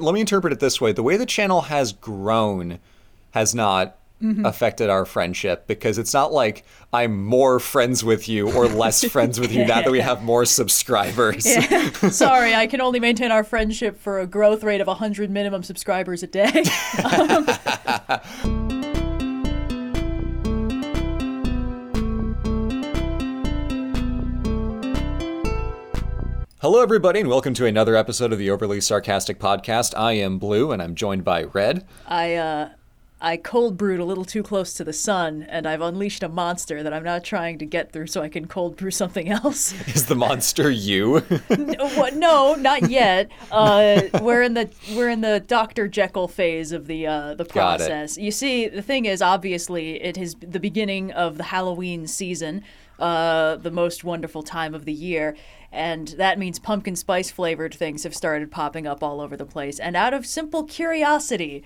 let me interpret it this way the way the channel has grown has not mm-hmm. affected our friendship because it's not like I'm more friends with you or less friends with you now that we have more subscribers. Sorry, I can only maintain our friendship for a growth rate of 100 minimum subscribers a day. Um, Hello, everybody, and welcome to another episode of the Overly Sarcastic Podcast. I am Blue, and I'm joined by Red. I uh I cold brewed a little too close to the sun, and I've unleashed a monster that I'm now trying to get through so I can cold brew something else. Is the monster you? what? No, not yet. Uh, we're in the we're in the Doctor Jekyll phase of the uh, the process. You see, the thing is, obviously, it is the beginning of the Halloween season, uh, the most wonderful time of the year. And that means pumpkin spice flavored things have started popping up all over the place. And out of simple curiosity,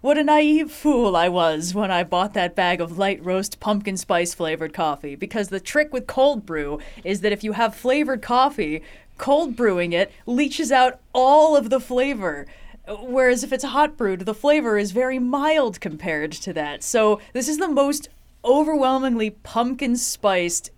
what a naive fool I was when I bought that bag of light roast pumpkin spice flavored coffee. Because the trick with cold brew is that if you have flavored coffee, cold brewing it leaches out all of the flavor. Whereas if it's hot brewed, the flavor is very mild compared to that. So this is the most overwhelmingly pumpkin spiced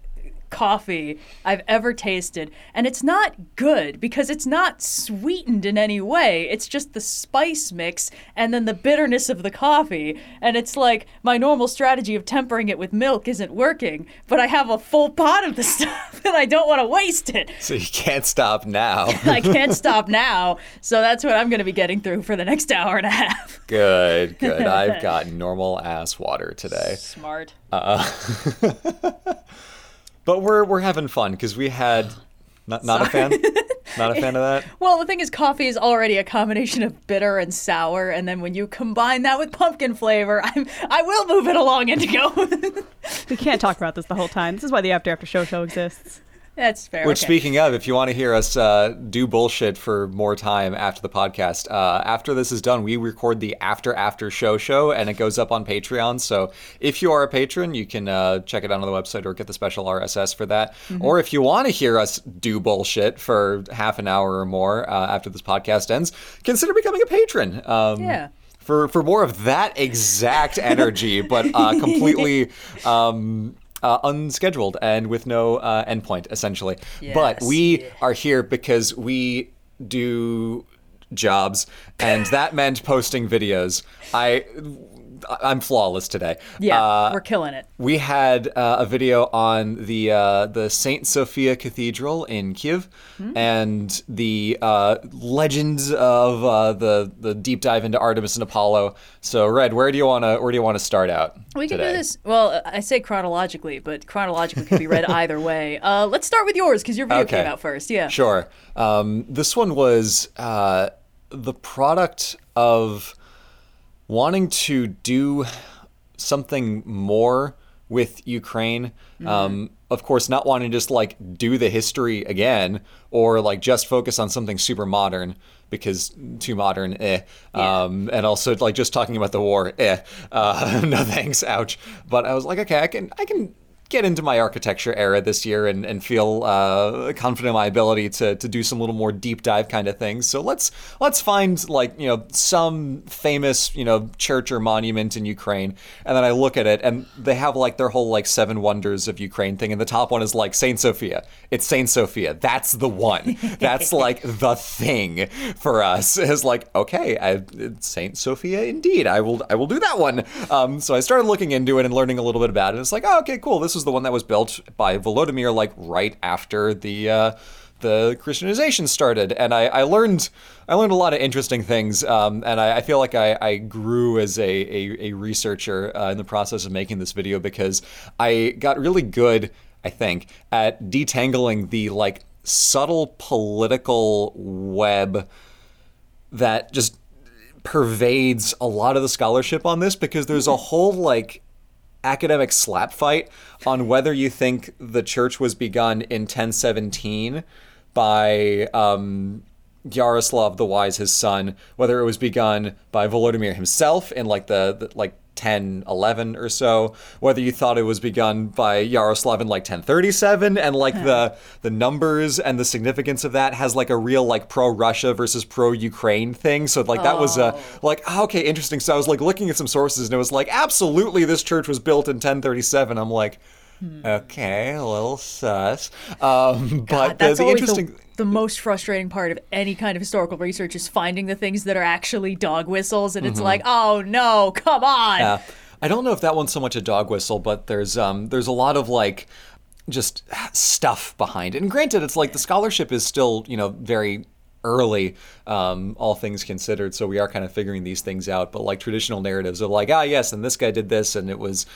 coffee I've ever tasted. And it's not good because it's not sweetened in any way. It's just the spice mix and then the bitterness of the coffee. And it's like my normal strategy of tempering it with milk isn't working, but I have a full pot of the stuff and I don't want to waste it. so you can't stop now. I can't stop now. So that's what I'm going to be getting through for the next hour and a half. Good, good. I've got normal ass water today. Smart. Uh, But we're we're having fun because we had not not a fan? Not a fan of that? Well, the thing is, coffee is already a combination of bitter and sour, and then when you combine that with pumpkin flavor, I'm, I will move it along indigo. We can't talk about this the whole time. This is why the After After Show show exists. That's fair. Which, okay. speaking of, if you want to hear us uh, do bullshit for more time after the podcast, uh, after this is done, we record the After After Show show, and it goes up on Patreon. So if you are a patron, you can uh, check it out on the website or get the special RSS for that. Mm-hmm. Or if you want to hear us do bullshit for half an hour or more uh, after this podcast ends, consider becoming a patron. Um, Yeah. For, for more of that exact energy, but uh, completely um, uh, unscheduled and with no uh, endpoint, essentially. But Yes. we are here because we do jobs, and that meant posting videos. I I'm flawless today. Yeah, Uh, we're killing it. we had uh, a video on the uh, the Saint Sophia Cathedral in Kiev, and the uh, legends of uh, the the deep dive into Artemis and Apollo. So, Red, where do you want to where do you want to start out? We can today? do this. Well, I say chronologically, but chronologically can be read either way. Uh, let's start with yours because your video Okay. came out first. Yeah. Sure. Um, this one was uh, the product of wanting to do something more with Ukraine. Um, of course, not wanting to just like do the history again or like just focus on something super modern because too modern, eh. Yeah. Um, and also like just talking about the war, eh. Uh, no thanks, ouch. But I was like, okay, I can, I can get into my architecture era this year and, and feel uh, confident in my ability to, to do some little more deep dive kind of things. So let's let's find like you know some famous you know church or monument in Ukraine, and then I look at it and they have like their whole like seven wonders of Ukraine thing, and the top one is like Saint Sophia. It's Saint Sophia. That's the one. That's like the thing for us. Is like okay, I, it's Saint Sophia indeed. I will I will do that one. Um, so I started looking into it and learning a little bit about it. It's like oh, okay, cool. This was the one that was built by Volodymyr like right after the. Uh, the Christianization started, and I, I learned I learned a lot of interesting things, um, and I, I feel like I, I grew as a, a, a researcher uh, in the process of making this video because I got really good, I think, at detangling the like subtle political web that just pervades a lot of the scholarship on this because there's a whole like academic slap fight on whether you think the church was begun in 1017 by um, Yaroslav the Wise, his son, whether it was begun by Volodymyr himself in like the, the like 10, 11 or so, whether you thought it was begun by Yaroslav in like 1037 and like the the numbers and the significance of that has like a real like pro Russia versus pro Ukraine thing. So like that was a Oh. like ah, okay, interesting. So I was like looking at some sources and it was like absolutely this church was built in 1037. I'm like okay, a little sus. Um, but the, Hmm. The interesting the, the most frustrating part of any kind of historical research is finding the things that are actually dog whistles, and it's like, oh no, come on. Yeah. I don't know if that one's so much a dog whistle, but there's um there's a lot of like just stuff behind it. And granted, it's like the scholarship is still you know very early, um, all things considered. So we are kind of figuring these things out. But like traditional narratives of like ah yes, and this guy did this, and it was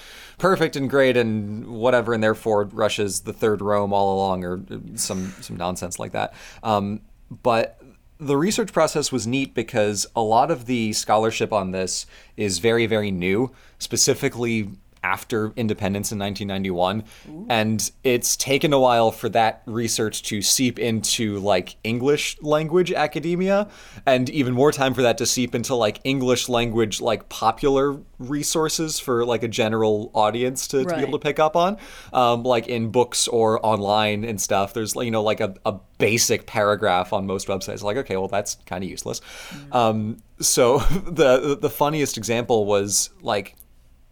perfect and great and whatever, and therefore Russia's the third Rome all along, or some some nonsense like that. Um, but the research process was neat because a lot of the scholarship on this is very, very new, specifically after independence in 1991. And it's taken a while for that research to seep into like English language academia, and even more time for that to seep into like English language, like popular resources for like a general audience to, to be able to pick up on, um, like in books or online and stuff. There's you know like a, a basic paragraph on most websites. Like okay, well that's kind of useless. Um, so the the funniest example was like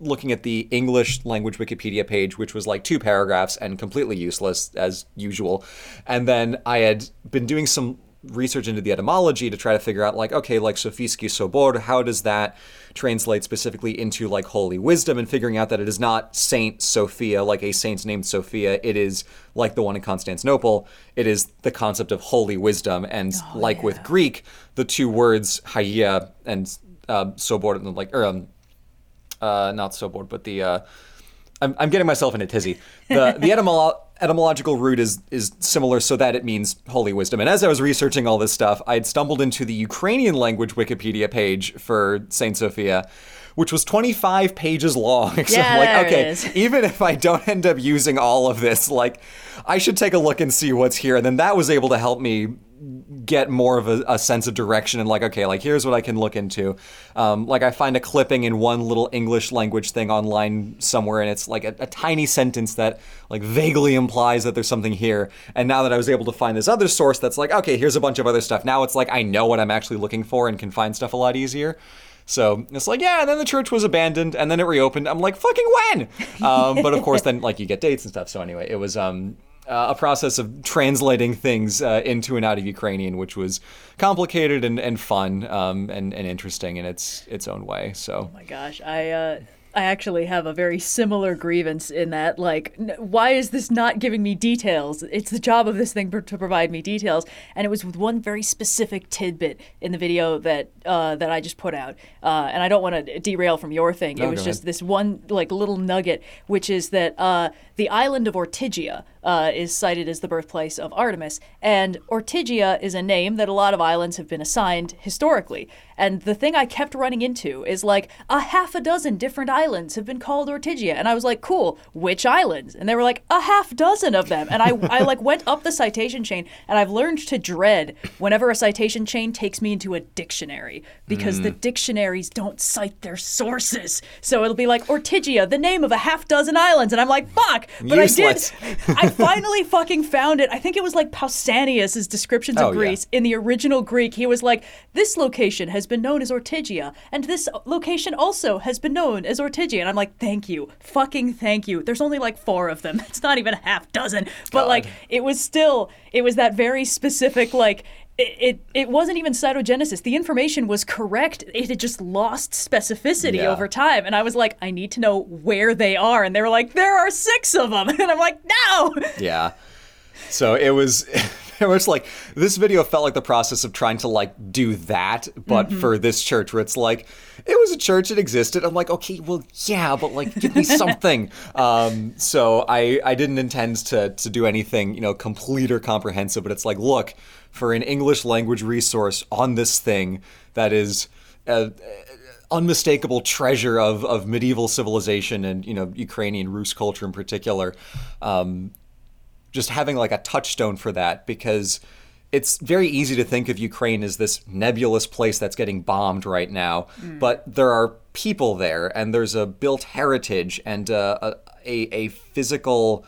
looking at the English language Wikipedia page, which was like two paragraphs and completely useless as usual. And then I had been doing some research into the etymology to try to figure out like okay like Sofisky Sobor how does that translate specifically into like holy wisdom and figuring out that it is not Saint Sophia like a saint named Sophia. It is like the one in Constantinople. It is the concept of holy wisdom. And like with Greek the two words hagia and uh, Sobor and like or um, uh, not so bored, but the uh, I'm, I'm getting myself in a tizzy. The the etymolo- etymological root is is similar, so that it means holy wisdom. And as I was researching all this stuff, I had stumbled into the Ukrainian language Wikipedia page for Saint Sophia. Which was 25 pages long. so Yeah, I'm like, okay, even if I don't end up using all of this, like, I should take a look and see what's here. And then that was able to help me get more of a, a sense of direction and like okay like here's what i can look into um, like i find a clipping in one little english language thing online somewhere and it's like a, a tiny sentence that like vaguely implies that there's something here and now that i was able to find this other source that's like okay here's a bunch of other stuff now it's like i know what i'm actually looking for and can find stuff a lot easier so it's like, yeah, and then the church was abandoned, and then it reopened. I'm like, fucking when? Um, but of course, then like you get dates and stuff. So anyway, it was um, uh, a process of translating things uh, into and out of Ukrainian, which was complicated and, and fun um, and, and interesting in its its own way. So Oh my gosh, I uh, I actually have a very similar grievance in that like n- why is this not giving me details? It's the job of this thing pr- to provide me details, and it was with one very specific tidbit in the video that uh, that I just put out. Uh, and I don't want to derail from your thing. No, it was just ahead. this one like little nugget, which is that uh, the island of Ortygia uh, is cited as the birthplace of Artemis, and Ortygia is a name that a lot of islands have been assigned historically. And the thing I kept running into is like a half a dozen different islands have been called Ortygia, and I was like, cool, which islands? And they were like a half dozen of them, and I I like went up the citation chain, and I've learned to dread whenever a citation chain takes me into a dictionary because the dictionaries don't cite their sources. So it'll be like Ortygia, the name of a half dozen islands, and I'm like, fuck. But Useless. I did. I finally fucking found it. I think it was like Pausanias' descriptions Oh, of yeah. Greece in the original Greek. He was like, this location has been known as Ortygia, and this location also has been known as Ortygia. And I'm like, thank you, fucking thank you. There's only like four of them. It's not even a half dozen, but like it was still, it was that very specific like. It, it, it wasn't even citogenesis. The information was correct. It had just lost specificity Yeah. over time. And I was like, I need to know where they are. And they were like, there are six of them. And I'm like, no. yeah, so it was. It was like this video felt like the process of trying to like do that, but for this church where it's like it was a church, it existed. I'm like, okay, well, yeah, but like give me something. um, so I I didn't intend to to do anything you know complete or comprehensive, but it's like look for an English language resource on this thing that is. Uh, unmistakable treasure of, of medieval civilization and you know Ukrainian Rus culture in particular. Um, just having like a touchstone for that because it's very easy to think of Ukraine as this nebulous place that's getting bombed right now, but there are people there, and there's a built heritage and uh, a, a a physical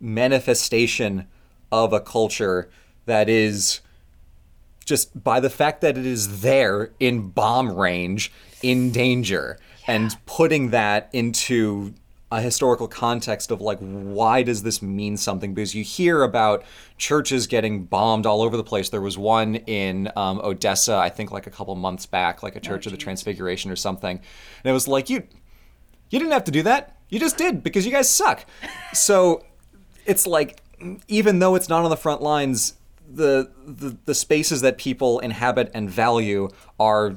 manifestation of a culture that is just by the fact that it is there in bomb range in danger and putting that into a historical context of like why does this mean something? Because you hear about churches getting bombed all over the place. There was one in um, odessa i think like a couple months back like a church of the transfiguration or something. And it was like you you didn't have to do that. You just did because you guys suck. So it's like even though it's not on the front lines the, the the spaces that people inhabit and value are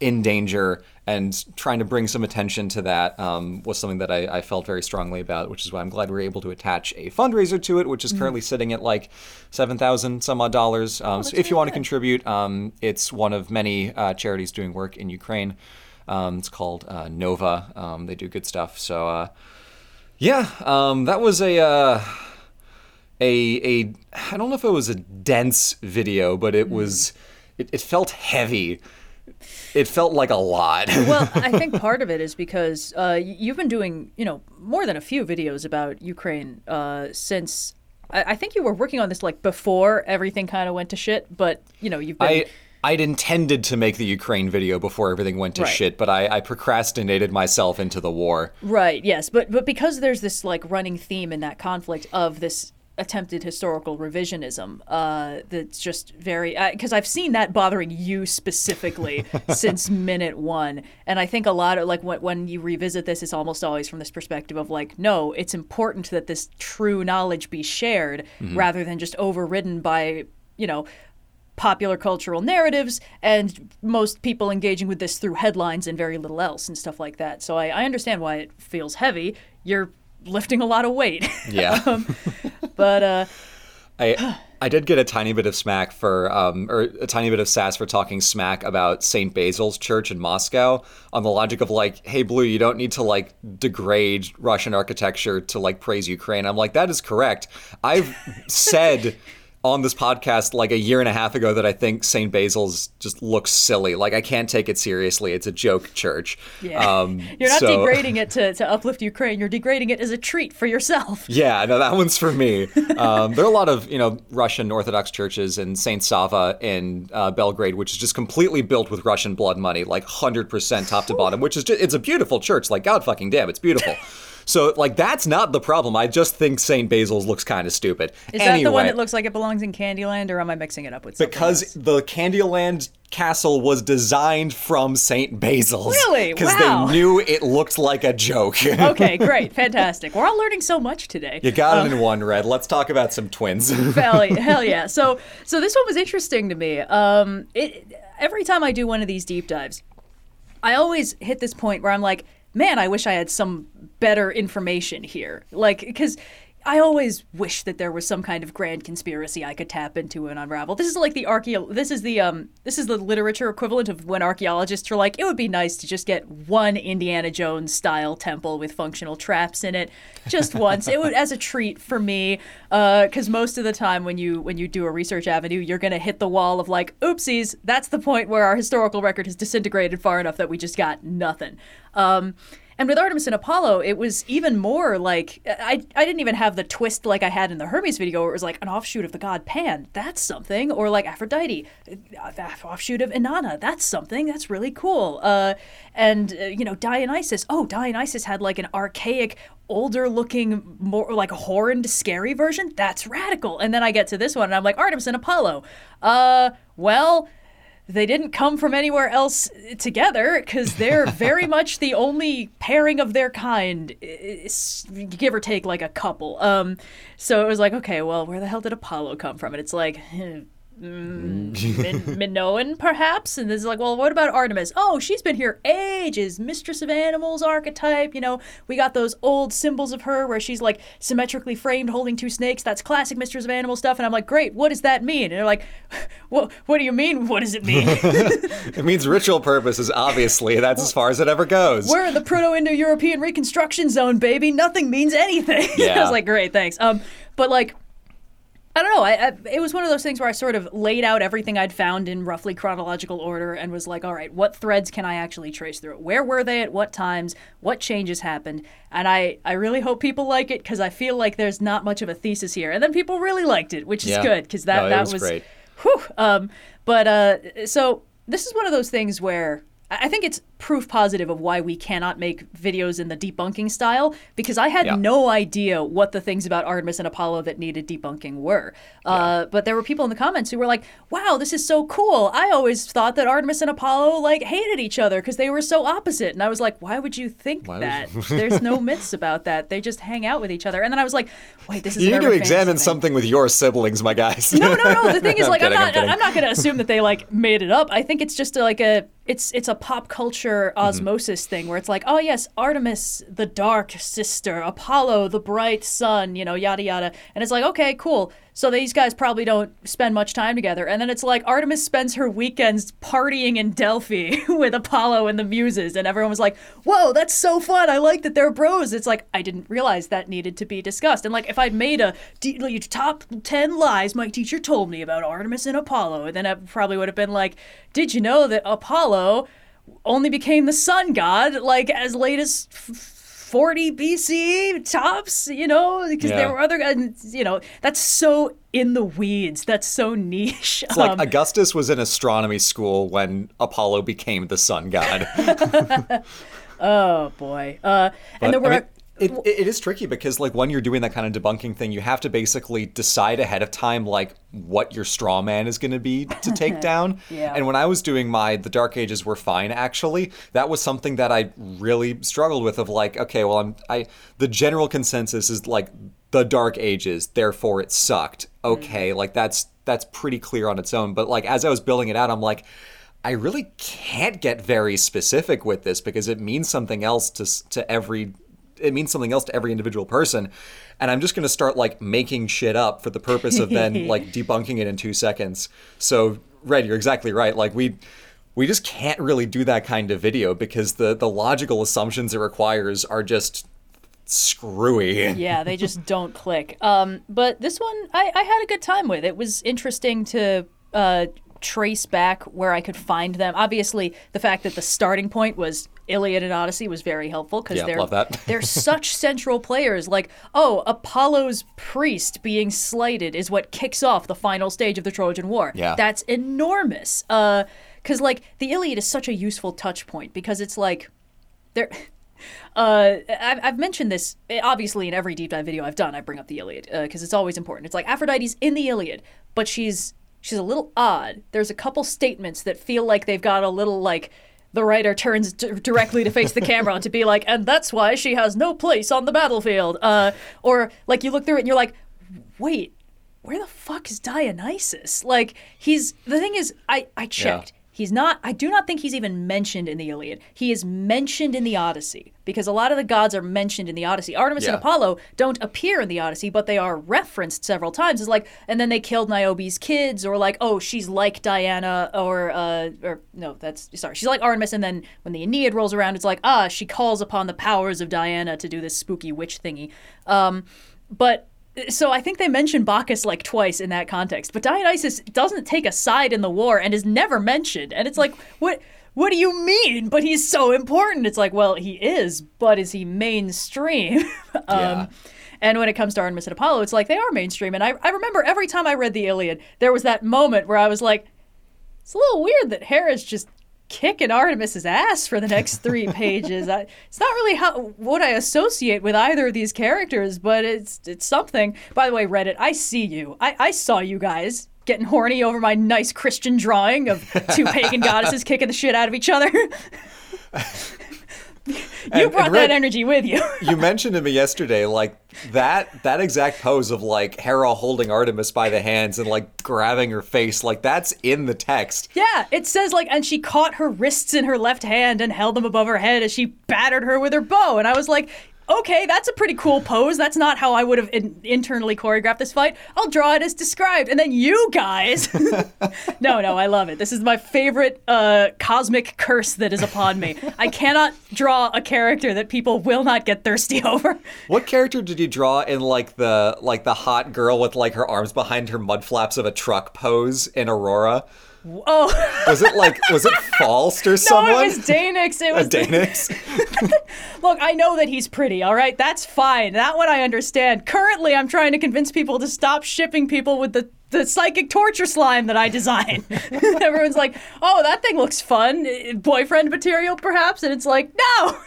in danger and trying to bring some attention to that um, was something that I, I, felt very strongly about, which is why I'm glad we are able to attach a fundraiser to it, which is currently sitting at like seven thousand some odd dollars. Um, oh, so if you want to contribute, um, it's one of many uh, charities doing work in Ukraine. Um, it's called uh, Nova. Um, they do good stuff. So uh, yeah, um, that was a. A a I don't know if it was a dense video, but it was it, it felt heavy. It felt like a lot. well, I think part of it is because uh, you've been doing, you know, more than a few videos about Ukraine uh, since. I, I, think you were working on this like before everything kind of went to shit, but you know, you've been. I, I'd intended to make the Ukraine video before everything went to right. shit, but I, I, procrastinated myself into the war. Right. Yes, but but because there's this like running theme in that conflict of this attempted historical revisionism uh, that's just very because uh, I've seen that bothering you specifically since minute one, and I think a lot of like when, when you revisit this, it's almost always from this perspective of like, no, it's important that this true knowledge be shared mm-hmm. rather than just overridden by you know popular cultural narratives and most people engaging with this through headlines and very little else and stuff like that. So I, I understand why it feels heavy. You're lifting a lot of weight. Yeah. um, but uh, I I did get a tiny bit of smack for um, or a tiny bit of sass for talking smack about St. Basil's Church in Moscow on the logic of like, hey Blue, you don't need to like degrade Russian architecture to like praise Ukraine. I'm like, that is correct. I've said on this podcast like a year and a half ago that I think St. Basil's just looks silly. Like I can't take it seriously. It's a joke church. Yeah. Um, You're not so... degrading it to, to uplift Ukraine. You're degrading it as a treat for yourself. Yeah, no, that one's for me. Um, there are a lot of you know Russian Orthodox churches in Saint Sava in uh, Belgrade, which is just completely built with Russian blood money, like hundred percent top to bottom. Which is just, it's a beautiful church. Like God fucking damn, it's beautiful. So like that's not the problem. I just think St. Basil's looks kind of stupid. Is anyway, that the one that looks like it belongs in Candyland, or am I mixing it up with something because else? the Candyland castle was designed from St. Basil's. Really? Because wow. they knew it looked like a joke. okay, great, fantastic. We're all learning so much today. You got um, it in one, Red. Let's talk about some twins. hell, hell yeah. So, so this one was interesting to me. Um, it, every time I do one of these deep dives, I always hit this point where I'm like, man, I wish I had some better information here. Like, because I always wish that there was some kind of grand conspiracy I could tap into and unravel. This is like the archeo. This is the um. This is the literature equivalent of when archaeologists are like, it would be nice to just get one Indiana Jones style temple with functional traps in it, just once. it would as a treat for me, because uh, most of the time when you when you do a research avenue, you're gonna hit the wall of like, oopsies. That's the point where our historical record has disintegrated far enough that we just got nothing. Um, and with Artemis and Apollo, it was even more like I, I didn't even have the twist like I had in the Hermes video where it was like an offshoot of the god Pan. That's something. Or like Aphrodite, uh, offshoot of Inanna. That's something. That's really cool. Uh, and, uh, you know, Dionysus. Oh, Dionysus had like an archaic older looking more like horned scary version that's radical and then i get to this one and i'm like artemis and apollo uh well they didn't come from anywhere else together because they're very much the only pairing of their kind, give or take like a couple. Um, so it was like, okay, well, where the hell did Apollo come from? And it's like, mm, Minoan, perhaps? And this is like, well, what about Artemis? Oh, she's been here ages. Mistress of Animals archetype. You know, we got those old symbols of her where she's like symmetrically framed holding two snakes. That's classic Mistress of Animals stuff. And I'm like, great, what does that mean? And they're like, what, what do you mean? What does it mean? it means ritual purposes, obviously. That's as far as it ever goes. We're in the Proto Indo European Reconstruction Zone, baby. Nothing means anything. Yeah. I was like, great, thanks. Um, but like, I don't know. I, I, it was one of those things where I sort of laid out everything I'd found in roughly chronological order and was like, all right, what threads can I actually trace through it? Where were they at what times? What changes happened? And I, I really hope people like it because I feel like there's not much of a thesis here. And then people really liked it, which is Yeah. good because that, no, that was was, great. Whew, um, but uh, so this is one of those things where I I think it's proof positive of why we cannot make videos in the debunking style because I had Yeah. no idea what the things about Artemis and Apollo that needed debunking were. Uh, but there were people in the comments who were like, "Wow, this is so cool! I always thought that Artemis and Apollo like hated each other because they were so opposite." And I was like, "Why would you think Why that? you- There's no myths about that. They just hang out with each other." And then I was like, "Wait, this is You need to examine thing." something with your siblings, my guys. No, no, no. The thing is, I'm like, I'm, kidding, I'm not. kidding. I'm, not going to assume that they like made it up. I think it's just like a. It's it's a pop culture Mm-hmm. osmosis thing where it's like, oh yes, Artemis, the dark sister, Apollo, the bright sun, you know, yada yada, and it's like, okay, cool. So these guys probably don't spend much time together, and then it's like Artemis spends her weekends partying in Delphi with Apollo and the Muses, and everyone was like, whoa, that's so fun. I like that they're bros. It's like I didn't realize that needed to be discussed, and like if I'd made a top ten lies my teacher told me about Artemis and Apollo, then I probably would have been like, did you know that Apollo only became the sun god like as late as 40 BC tops, you know, because Yeah. there were other you know, that's so in the weeds. That's so niche. It's like Um, Augustus was in astronomy school when Apollo became the sun god. oh boy. Uh, and there were. I mean, it, it is tricky because like when you're doing that kind of debunking thing, you have to basically decide ahead of time like what your straw man is going to be to take down. Yeah. And when I was doing my the Dark Ages were fine actually, that was something that I really struggled with of like okay, well I'm I the general consensus is like the Dark Ages, therefore it sucked. Okay, mm-hmm. like that's that's pretty clear on its own, but like as I was building it out, I'm like I really can't get very specific with this because it means something else to to every it means something else to every individual person and i'm just going to start like making shit up for the purpose of then like debunking it in 2 seconds so red you're exactly right like we we just can't really do that kind of video because the the logical assumptions it requires are just screwy yeah, they just don't click. Um, but this one, I, I had a good time with. It was interesting to uh, trace back where I could find them. Obviously, the fact that the starting point was Iliad and Odyssey was very helpful because Yeah, they're they're such central players. Like, oh, Apollo's priest being slighted is what kicks off the final stage of the Trojan War. Yeah. that's enormous. Uh, because like the Iliad is such a useful touch point because it's like there uh, I've, I've mentioned this eh, obviously in every deep dive video I've done. I bring up the Iliad because it's always important. It's like Aphrodite's in the Iliad, but she's she's a little odd. There's a couple statements that feel like they've got a little like the writer turns d- directly to face the camera to be like, and that's why she has no place on the battlefield. Uh, or like you look through it and you're like, wait, where the fuck is Dionysus? Like he's the thing is, I I checked. He's not, I do not think he's even mentioned in the Iliad. He is mentioned in the Odyssey because a lot of the gods are mentioned in the Odyssey. Artemis and Apollo don't appear in the Odyssey, but they are referenced several times. It's like, and then they killed Niobe's kids, or like, oh, she's like Diana, or, uh, or no, that's, sorry, she's like Artemis. And then when the Aeneid rolls around, it's like, ah, she calls upon the powers of Diana to do this spooky witch thingy. Um, but so I think they mention Bacchus like twice in that context, but Dionysus doesn't take a side in the war and is never mentioned. And it's like, what? What do you mean? But he's so important. It's like, well, he is, but is he mainstream? Yeah. um, and when it comes to Artemis and Apollo, it's like they are mainstream. And I, I remember every time I read the Iliad, there was that moment where I was like, it's a little weird that Hera's just kicking Artemis's ass for the next three pages. I, it's not really how what I associate with either of these characters, but it's it's something. By the way, Reddit, I see you. I, I saw you guys getting horny over my nice Christian drawing of two pagan goddesses kicking the shit out of each other. you And- brought and that energy with you. you mentioned to me yesterday like that that exact pose of like Hera holding Artemis by the hands and like grabbing her face like that's in the text Yeah, it says like, and she caught her wrists in her left hand and held them above her head as she battered her with her bow. And I was like, okay, that's a pretty cool pose. That's not how I would have in- internally choreographed this fight. I'll draw it as described. And then you guys. no, no, I love it. This is my favorite uh, cosmic curse that is upon me. I cannot draw a character that people will not get thirsty over. What character did you draw in like the like the hot girl with like her arms behind her mud flaps of a truck pose in Aurora? Oh, Was it like was it Falst or no, it was Danix. It was Danix? Look, I know that he's pretty, all right? That's fine. That one I understand. Currently, I'm trying to convince people to stop shipping people with the, the psychic torture slime that I design. Everyone's like, oh, that thing looks fun. Uh, Boyfriend material, perhaps? And it's like, no!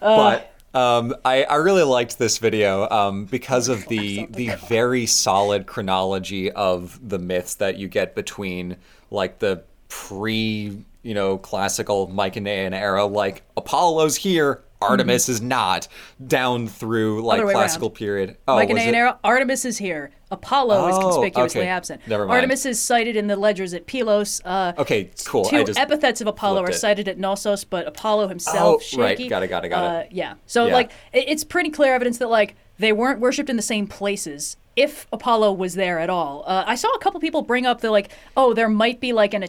but um, I, I really liked this video um, because of the the very solid chronology of the myths that you get between like the pre you know classical Mycenaean era, like Apollo's here, Artemis is not, down through like Mm-hmm. Classical around. period. Oh, Mycenaean era, Artemis is here. Apollo is Oh, conspicuously okay. absent. Never mind. Artemis is cited in the ledgers at Pylos. Uh, Okay, cool. Two epithets of Apollo are it. cited at Knossos, but Apollo himself, Oh, right. Got it, got it, got it. Uh, yeah. So Yeah. like, it's pretty clear evidence that like they weren't worshipped in the same places. If Apollo was there at all, uh, I saw a couple people bring up the like, oh, there might be like an,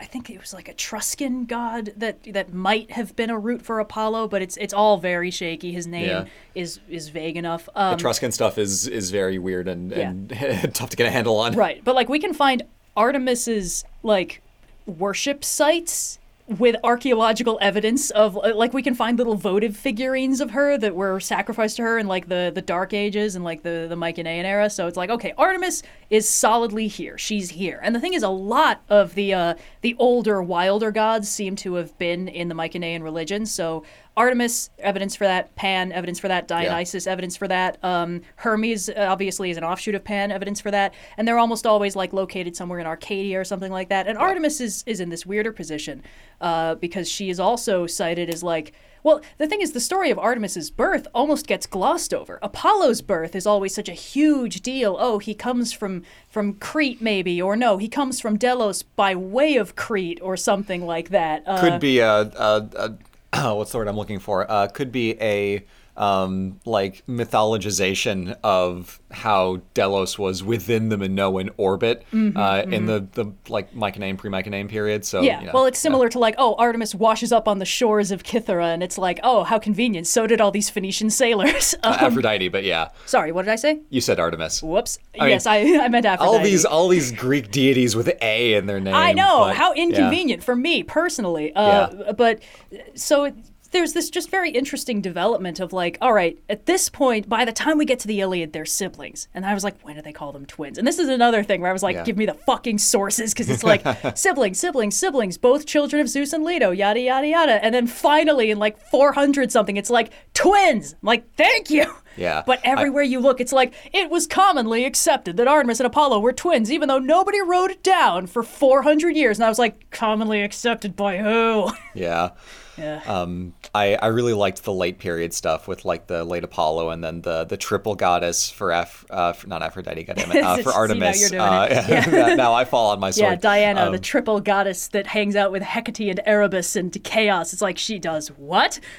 I think it was like Etruscan god that that might have been a root for Apollo, but it's it's all very shaky. His name Yeah. is is vague enough. Um, Etruscan stuff is is very weird and, and tough to get a handle on. Right, but like we can find Artemis's like worship sites with archaeological evidence of like we can find little votive figurines of her that were sacrificed to her in like the the dark ages and like the the Mycenaean era. So it's like okay Artemis is solidly here. She's here. And the thing is a lot of the uh the older wilder gods seem to have been in the Mycenaean religion. So Artemis evidence for that. Pan evidence for that. Dionysus evidence for that. Um Hermes obviously is an offshoot of Pan evidence for that. And they're almost always like located somewhere in Arcadia or something like that. And Artemis is is in this weirder position uh, because she is also cited as like well the thing is the story of artemis's birth almost gets glossed over. Apollo's birth is always such a huge deal. Oh he comes from from crete maybe or no he comes from delos by way of crete or something like that. Uh, Could be a, a, a what's the word I'm looking for? Uh, could be a um, like mythologization of how Delos was within the Minoan orbit uh, in the, the like Mycenaean pre-Mycenaean period. So Mm-hmm, yeah, you know, well, it's similar to like, oh, Artemis washes up on the shores of Kythera, and it's like, oh, how convenient. So did all these Phoenician sailors. Um, Aphrodite, but yeah, sorry, what did I say? you said Artemis. Whoops. mean, yes, I, I meant Aphrodite. All these all these Greek deities with A in their name. I know but- how yeah. inconvenient for me personally. Uh, But so it- there's this just very interesting development of like, all right, at this point, by the time we get to the Iliad, they're siblings, and I was like, when do they call them twins? And this is another thing where I was like, Yeah. give me the fucking sources because it's like siblings, siblings, siblings, both children of Zeus and Leto, yada yada yada, and then finally in like 400 something, it's like twins. I'm like, thank you. Yeah. But I- everywhere you look, it's like it was commonly accepted that Artemis and Apollo were twins, even though nobody wrote it down for 400 years. And I was like, commonly accepted by who? Yeah. Yeah. Um, I, I really liked the late period stuff with like the late Apollo and then the the triple goddess for F uh, for, not Aphrodite, goddammit, uh, for Artemis. uh, that- now I fall on my sword. yeah, Diana, Um, the triple goddess that hangs out with Hecate and Erebus and chaos. It's like she does what?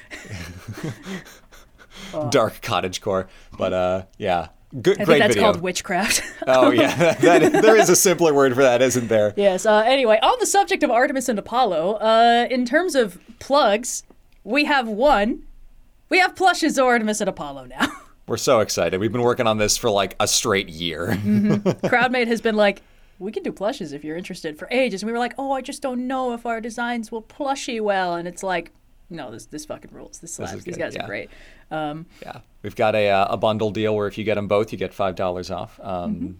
dark cottage core, but uh, yeah, good, I great think that's video. called witchcraft. oh yeah, that, there is a simpler word for that, isn't there? yes. Uh, anyway, on the subject of Artemis and Apollo, uh, in terms of plugs, we have one. We have plushes of Artemis and Apollo now. We're so excited. We've been working on this for like a straight year. CrowdMade has been like, we can do plushes if you're interested for ages. And we were like, oh, I just don't know if our designs will plushy well. And it's like, no, this this fucking rules. This slaps. is These good, guys yeah. are great. Um, Yeah, we've got a uh, a bundle deal where if you get them both, you get five dollars off. Um, Mm-hmm.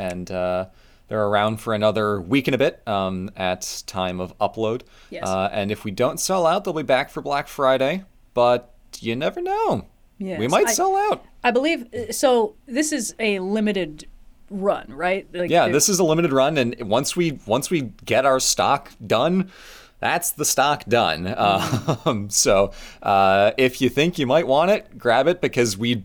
And uh, they're around for another week and a bit um, at time of upload. Yes. Uh, and if we don't sell out, they'll be back for Black Friday. But you never know. We might I- sell out. I believe uh, so. This is a limited run, right? Like, Yeah, this is a limited run, and once we once we get our stock done, that's the stock done. Mm-hmm. Um, so uh, if you think you might want it, grab it because we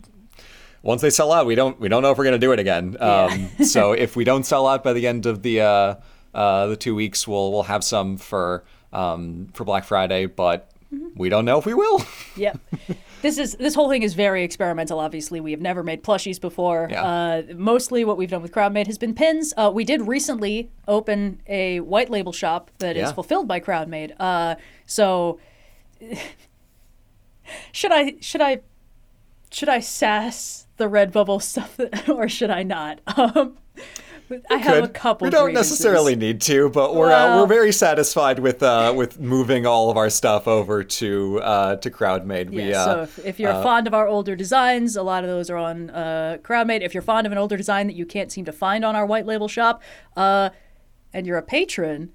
once they sell out, we don't we don't know if we're gonna do it again. Um, so if we don't sell out by the end of the uh, uh, the two weeks, we'll we'll have some for um, for Black Friday, but Mm-hmm. we don't know if we will. Yep. This is this whole thing is very experimental. Obviously, we have never made plushies before. Yeah. Uh, mostly, what we've done with CrowdMade has been pins. Uh, we did recently open a white label shop that is Yeah. fulfilled by CrowdMade. Uh, so, should I should I should I sass the Redbubble stuff, or should I not? Um, I have a couple. We don't grievances. necessarily need to, but we're uh, we're very satisfied with uh, with moving all of our stuff over to uh, to CrowdMade. Yeah, we, uh, so if, if you're fond of our older designs, a lot of those are on uh, CrowdMade. If you're fond of an older design that you can't seem to find on our white label shop, uh, and you're a patron,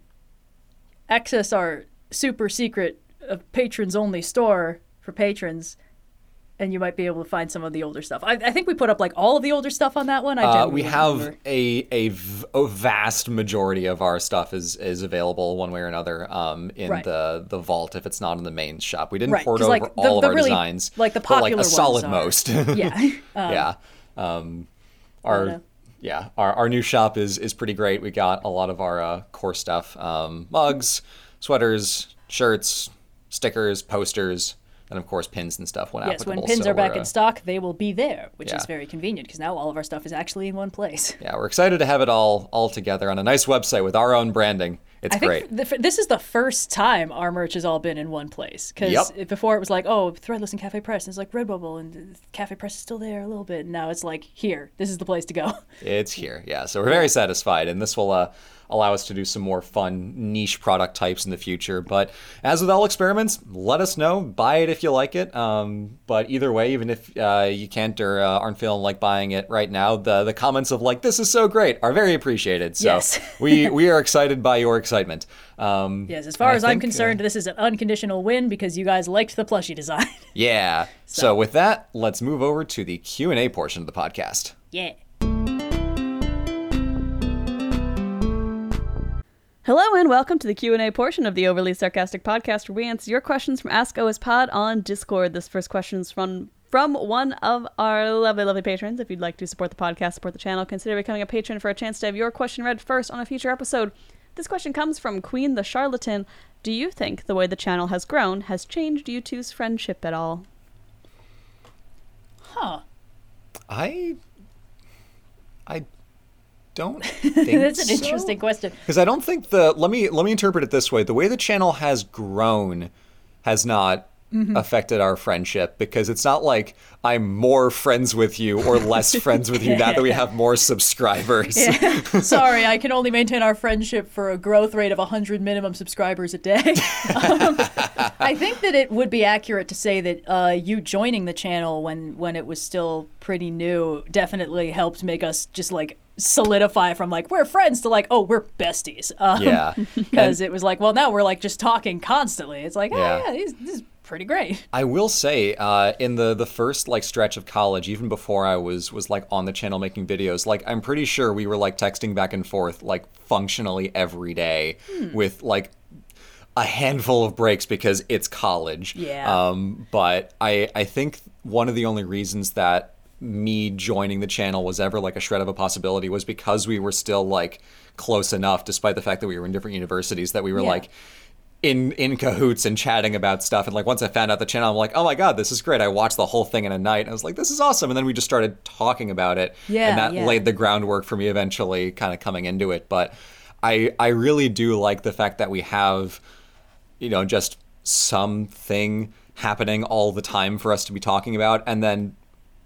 access our super secret uh, patrons only store for patrons, and you might be able to find some of the older stuff. I, I think we put up like all of the older stuff on that one. I Uh, we have remember. a, a v- a vast majority of our stuff is is available one way or another um, in Right. the the vault if it's not in the main shop. We didn't Right, port over like, all the of our really- designs, like, the but, like popular a solid are- most. yeah. Um, yeah. Um, our yeah our, our new shop is is pretty great. We got a lot of our uh, core stuff: um, mugs, sweaters, shirts, stickers, posters, and of course pins and stuff when Yes, when pins So are back uh, in stock, they will be there, which yeah. is very convenient because now all of our stuff is actually in one place. Yeah, we're excited to have it all all together on a nice website with our own branding. It's I think great. the, this is the first time our merch has all been in one place. Because Yep. before it was like, oh, Threadless and Cafe Press. And it's like Redbubble and Cafe Press is still there a little bit. And now it's like, here, this is the place to go. It's here, yeah. So we're very satisfied, and this will uh, allow us to do some more fun niche product types in the future. But as with all experiments, let us know. Buy it if you like it. Um, but either way, even if uh, you can't or uh, aren't feeling like buying it right now, the the comments of like "this is so great" are very appreciated. So Yes. we we are excited by your excitement. Um, Yes, as far and I as I'm think, uh, concerned, this is an unconditional win because you guys liked the plushie design. yeah. So with that, let's move over to the Q and A portion of the podcast. yeah. Hello and welcome to the Q&A portion of the Overly Sarcastic podcast where we answer your questions from Ask OS Pod on Discord. This first question is from from one of our lovely, lovely patrons. If you'd like to support the podcast, support the channel, consider becoming a patron for a chance to have your question read first on a future episode. This question comes from Queen the Charlatan. Do you think the way the channel has grown has changed you two's friendship at all? Huh. I I don't think That's an so. interesting question. Because I don't think the let me let me interpret it this way: the way the channel has grown has not Mm-hmm. affected our friendship because it's not like I'm more friends with you or less friends with you now that we have more subscribers. Sorry, I can only maintain our friendship for a growth rate of 100 minimum subscribers a day. um, I think that it would be accurate to say that uh, you joining the channel when when it was still pretty new definitely helped make us just like solidify from like we're friends to like oh we're besties. Um, Yeah. because it was like well now we're like just talking constantly. It's like Yeah. oh yeah, this, this is pretty great. I will say, uh, in the the first like stretch of college, even before I was was like on the channel making videos, like I'm pretty sure we were like texting back and forth like functionally every day with like a handful of breaks because it's college. Yeah. Um, but I I think one of the only reasons that me joining the channel was ever like a shred of a possibility was because we were still like close enough, despite the fact that we were in different universities, that we were Yeah. like in in cahoots and chatting about stuff. And like once I found out the channel, I'm like, oh my god, this is great. I watched the whole thing in a night. I was like, this is awesome. And then we just started talking about it, Yeah, and that yeah. laid the groundwork for me eventually, kind of coming into it. But I I really do like the fact that we have, you know, just something happening all the time for us to be talking about, and then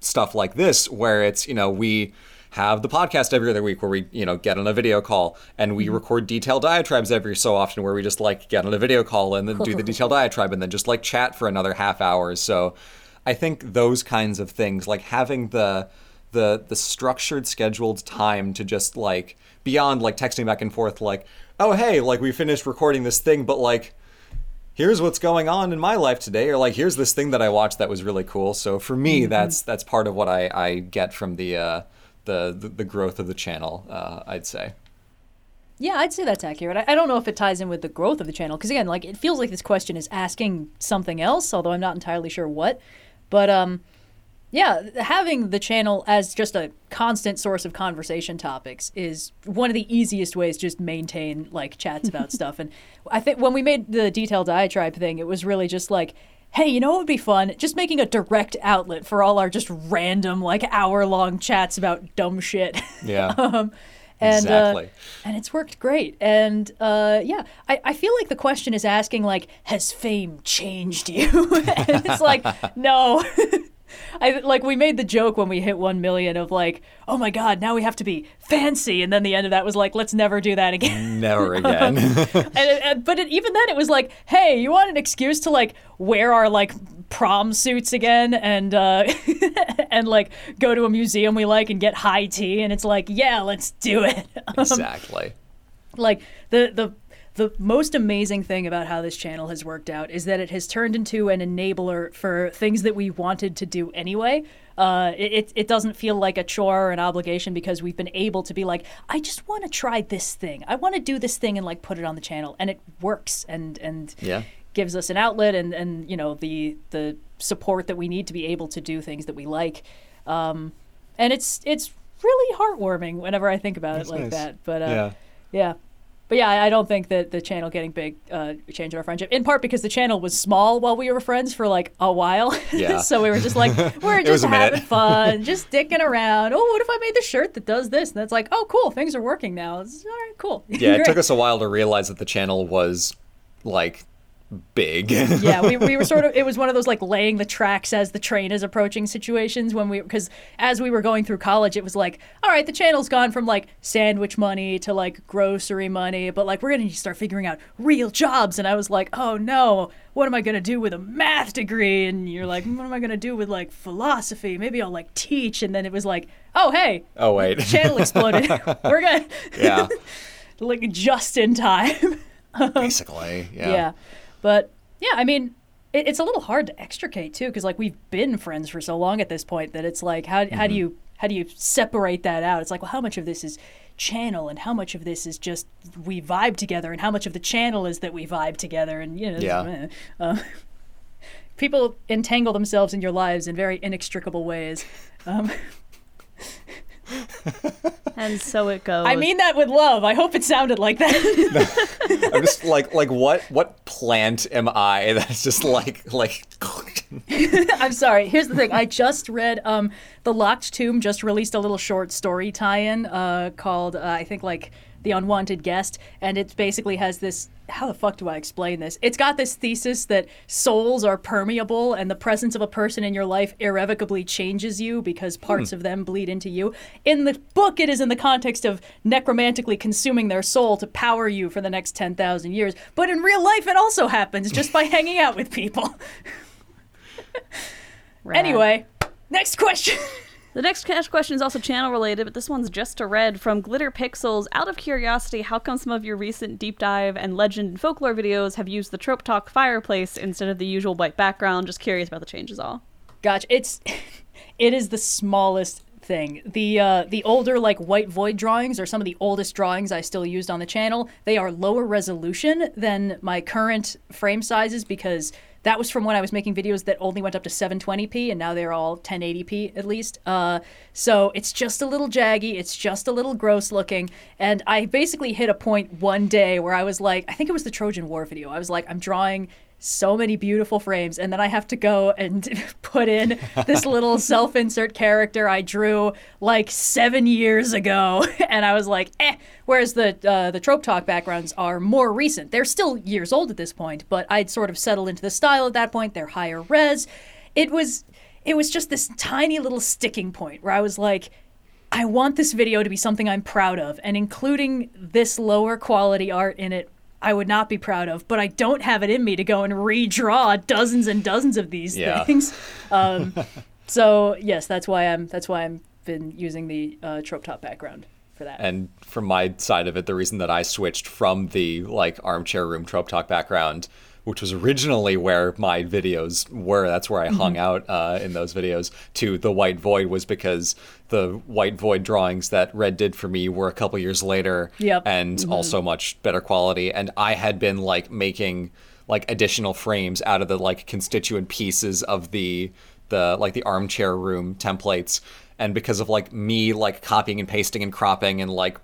stuff like this where it's you know we have the podcast every other week where we you know get on a video call and we mm-hmm. record detailed diatribes every so often where we just like get on a video call and then do the detailed diatribe and then just like chat for another half hour. So i think those kinds of things like having the the the structured scheduled time to just like beyond like texting back and forth like oh hey like we finished recording this thing but like here's what's going on in my life today or like here's this thing that i watched that was really cool so for me that's that's part of what i i get from the uh the the, the growth of the channel uh i'd say Yeah, I'd say that's accurate. I, I don't know if it ties in with the growth of the channel because again, like it feels like this question is asking something else, although I'm not entirely sure what. But um, yeah, having the channel as just a constant source of conversation topics is one of the easiest ways to just maintain like chats about stuff. And I think when we made the detailed diatribe thing, it was really just like, hey, you know what would be fun? Just making a direct outlet for all our just random, like, hour long chats about dumb shit. Yeah. um, and, Exactly. Uh, and it's worked great. And uh, yeah, I, I feel like the question is asking, like, has fame changed you? and it's like, no. I like we made the joke when we hit 1 million of like, oh my god, now we have to be fancy, and then the end of that was like, let's never do that again. Never again. and, and but it, even then, it was like, hey, you want an excuse to like wear our like prom suits again and uh, and like go to a museum we like and get high tea, and it's like, yeah, let's do it. exactly. like the the the most amazing thing about how this channel has worked out is that it has turned into an enabler for things that we wanted to do anyway. Uh, it, it doesn't feel like a chore or an obligation because we've been able to be like, I just want to try this thing. I want to do this thing and like put it on the channel, and it works and and Yeah. gives us an outlet and and you know the the support that we need to be able to do things that we like. Um, and it's it's really heartwarming whenever I think about That's it like nice. that. But uh, Yeah. yeah. But yeah, I don't think that the channel getting big uh, changed our friendship. In part because the channel was small while we were friends for like a while. Yeah. so we were just like, we're just having fun, just dicking around. Oh, what if I made the shirt that does this? And it's like, oh, cool, things are working now. It's, all right, cool. Yeah, it took us a while to realize that the channel was like big. yeah, we, we were sort of, it was one of those like laying the tracks as the train is approaching situations when we, because as we were going through college, it was like, all right, the channel's gone from like sandwich money to like grocery money, but like we're going to start figuring out real jobs. And I was like, oh no, what am I going to do with a math degree? And you're like, what am I going to do with like philosophy? Maybe I'll like teach. And then it was like, oh, hey, oh wait. channel exploded. we're going to, yeah. like just in time. Basically. Yeah. Yeah. But yeah, I mean, it, it's a little hard to extricate too, because like we've been friends for so long at this point that it's like, how, how do you how do you separate that out? It's like, well, how much of this is channel and how much of this is just we vibe together and how much of the channel is that we vibe together and you know Yeah. uh, people entangle themselves in your lives in very inextricable ways um, And so it goes. i mean that with love i hope it sounded like that I'm just like like what what plant am I that's just like like I'm sorry. Here's the thing. I just read um, The Locked Tomb just released a little short story tie-in uh, called uh, I think like The Unwanted Guest, and it basically has this. How the fuck do I explain this? It's got this thesis that souls are permeable, and the presence of a person in your life irrevocably changes you because hmm. parts of them bleed into you. In the book, it is in the context of necromantically consuming their soul to power you for the next ten thousand years. But in real life, it also happens just by hanging out with people. Anyway, next question. The next cash question is also channel related, but this one's just to read from Glitter Pixels. Out of curiosity, how come some of your recent deep dive and legend and folklore videos have used the Trope Talk fireplace instead of the usual white background? Just curious about the changes all. Gotcha. It's it is the smallest thing. The uh, the older like white void drawings are some of the oldest drawings I still used on the channel. They are lower resolution than my current frame sizes because that was from when I was making videos that only went up to 720p and now they're all 1080p at least. Uh, so it's just a little jaggy, it's just a little gross looking. And I basically hit a point one day where I was like, I think it was the Trojan War video. I was like, I'm drawing so many beautiful frames and then i have to go and put in this little self-insert character i drew like seven years ago. And i was like eh. Whereas the uh, the trope talk backgrounds are more recent. They're still years old at this point but i'd sort of settled into the style at that point. They're higher res. It was it was just this tiny little sticking point where i was like I want this video to be something I'm proud of, and including this lower quality art in it, I would not be proud of. But I don't have it in me to go and redraw dozens and dozens of these Yeah. things. Um, so yes, that's why I'm that's why I'm been using the uh, trope top background for that. and from my side of it, the reason that I switched from the like armchair room trope talk background, which was originally where my videos were, that's where I Mm-hmm. hung out uh, in those videos, to the white void was because the white void drawings that Red did for me were a couple years later, Yep. and Mm-hmm. also much better quality. And I had been like making like additional frames out of the like constituent pieces of the the like the armchair room templates and because of like me like copying and pasting and cropping and like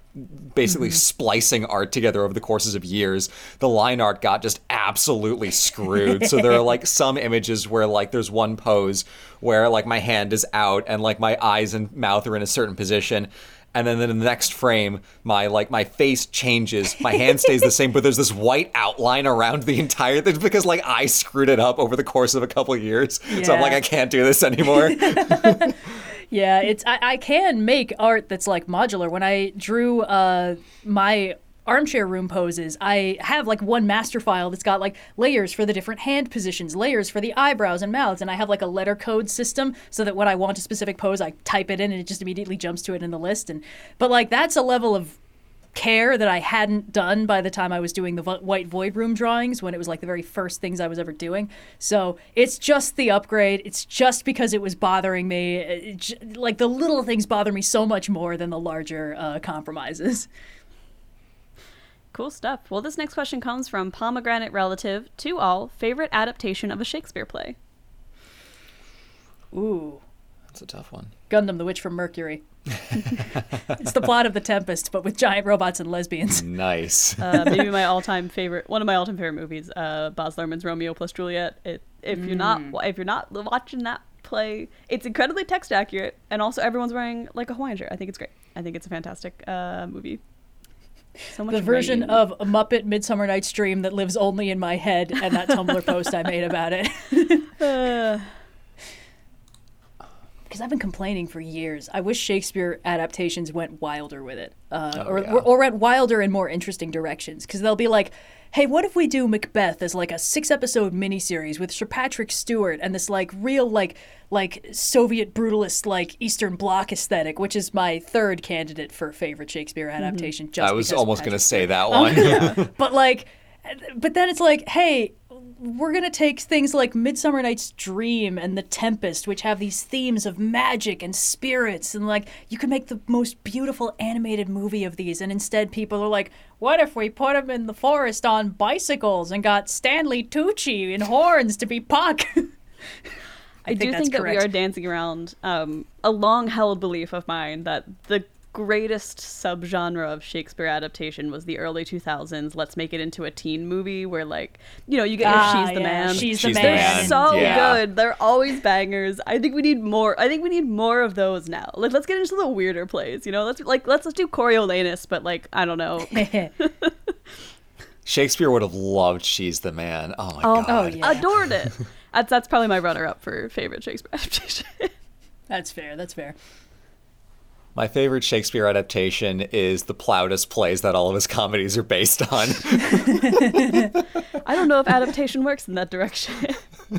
basically mm-hmm. splicing art together over the courses of years the line art got just absolutely screwed. So there are like some images where like there's one pose where like my hand is out and like my eyes and mouth are in a certain position and then in the next frame my like my face changes. My hand stays the same but there's this white outline around the entire thing because like i screwed it up over the course of a couple of years. So i'm like i can't do this anymore Yeah, it's I, I can make art that's like modular. When I drew uh, my armchair room poses, I have like one master file that's got like layers for the different hand positions, layers for the eyebrows and mouths, and I have like a letter code system so that when I want a specific pose, I type it in and it just immediately jumps to it in the list. And but like that's a level of care that I hadn't done by the time I was doing the vo- White Void Room drawings when it was like the very first things I was ever doing. So it's just the upgrade. It's just because it was bothering me. It j- like the little things bother me so much more than the larger uh, compromises. Cool stuff. Well, this next question comes from Pomegranate Relative to all favorite adaptation of a Shakespeare play. Ooh. that's a tough one Gundam the Witch from Mercury. it's the plot of The Tempest, but with giant robots and lesbians. nice Uh, maybe my all-time favorite, one of my all-time favorite movies, uh, Baz Luhrmann's Romeo plus Juliet. It, if you're not, if you're not watching that play, it's incredibly text accurate, and also everyone's wearing like a Hawaiian shirt. I think it's great. I think it's a fantastic uh, movie. So much The version rain. of a Muppet Midsummer Night's Dream that lives only in my head and that Tumblr post I made about it. Uh, because I've been complaining for years. I wish Shakespeare adaptations went wilder with it, uh, Oh, or, yeah. or or went wilder in more interesting directions. Because they'll be like, "Hey, what if we do Macbeth as like a six-episode miniseries with Sir Patrick Stewart and this like real like like Soviet brutalist like Eastern Bloc aesthetic, which is my third candidate for favorite Shakespeare adaptation. Just i was almost going to say that one but like but then it's like hey we're gonna take things like midsummer night's dream and the tempest which have these themes of magic and spirits and like you could make the most beautiful animated movie of these and instead people are like what if we put them in the forest on bicycles and got stanley tucci in horns to be puck? I, do that's think that we are dancing around um, a long-held belief of mine that the greatest subgenre of Shakespeare adaptation was the early 2000s. Let's make it into a teen movie where, like, you know, you get Ah, She's the yeah, Man. she's, She's the the man, They're so Yeah. good. They're always bangers. I think we need more. I think we need more of those now. Like, let's get into the weirder plays. You know, let's like let's let's do Coriolanus, but like I don't know. shakespeare would have loved she's the man oh my Oh, god oh yeah Adored it. That's that's probably my runner-up for favorite Shakespeare adaptation. that's fair that's fair My favorite Shakespeare adaptation is the Plautus plays that all of his comedies are based on. I don't know if adaptation works in that direction. uh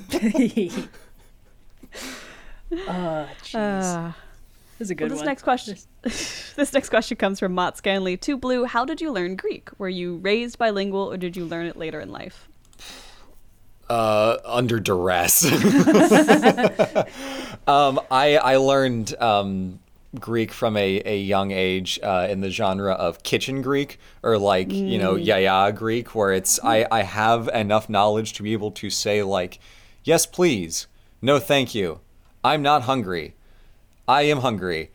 jeez Uh, this is a well, good this one next question. this next question comes from Mott Scanley. To Blue, how did you learn Greek? Were you raised bilingual, or did you learn it later in life? uh, under duress. um, I I learned um, Greek from a, a young age uh, in the genre of kitchen Greek or like you know yaya Greek, where it's I I have enough knowledge to be able to say like, yes please, no thank you, I'm not hungry, I am hungry,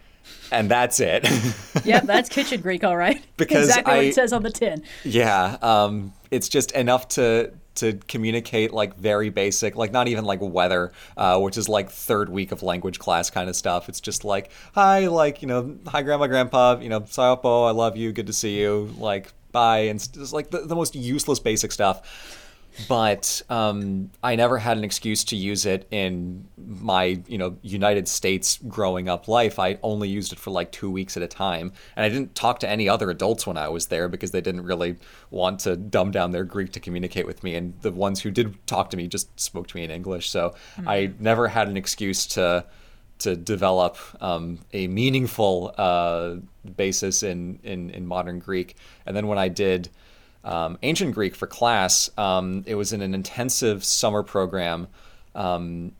and that's it. yep that's kitchen greek all right. Because exactly what it says on the tin. Yeah, um, it's just enough to to communicate like very basic, like not even like weather, uh, which is like third week of language class kind of stuff. It's just like hi, like you know, hi grandma, grandpa, you know, sayopo, I love you, good to see you, like bye, and just like the, the most useless basic stuff. But um, I never had an excuse to use it in my, you know, United States growing up life. I only used it for like two weeks at a time, and I didn't talk to any other adults when I was there because they didn't really want to dumb down their Greek to communicate with me. And the ones who did talk to me just spoke to me in English. So I never had an excuse to to develop um, a meaningful uh, basis in, in in modern Greek. And then when I did um, ancient Greek for class. Um, it was in an intensive summer program um,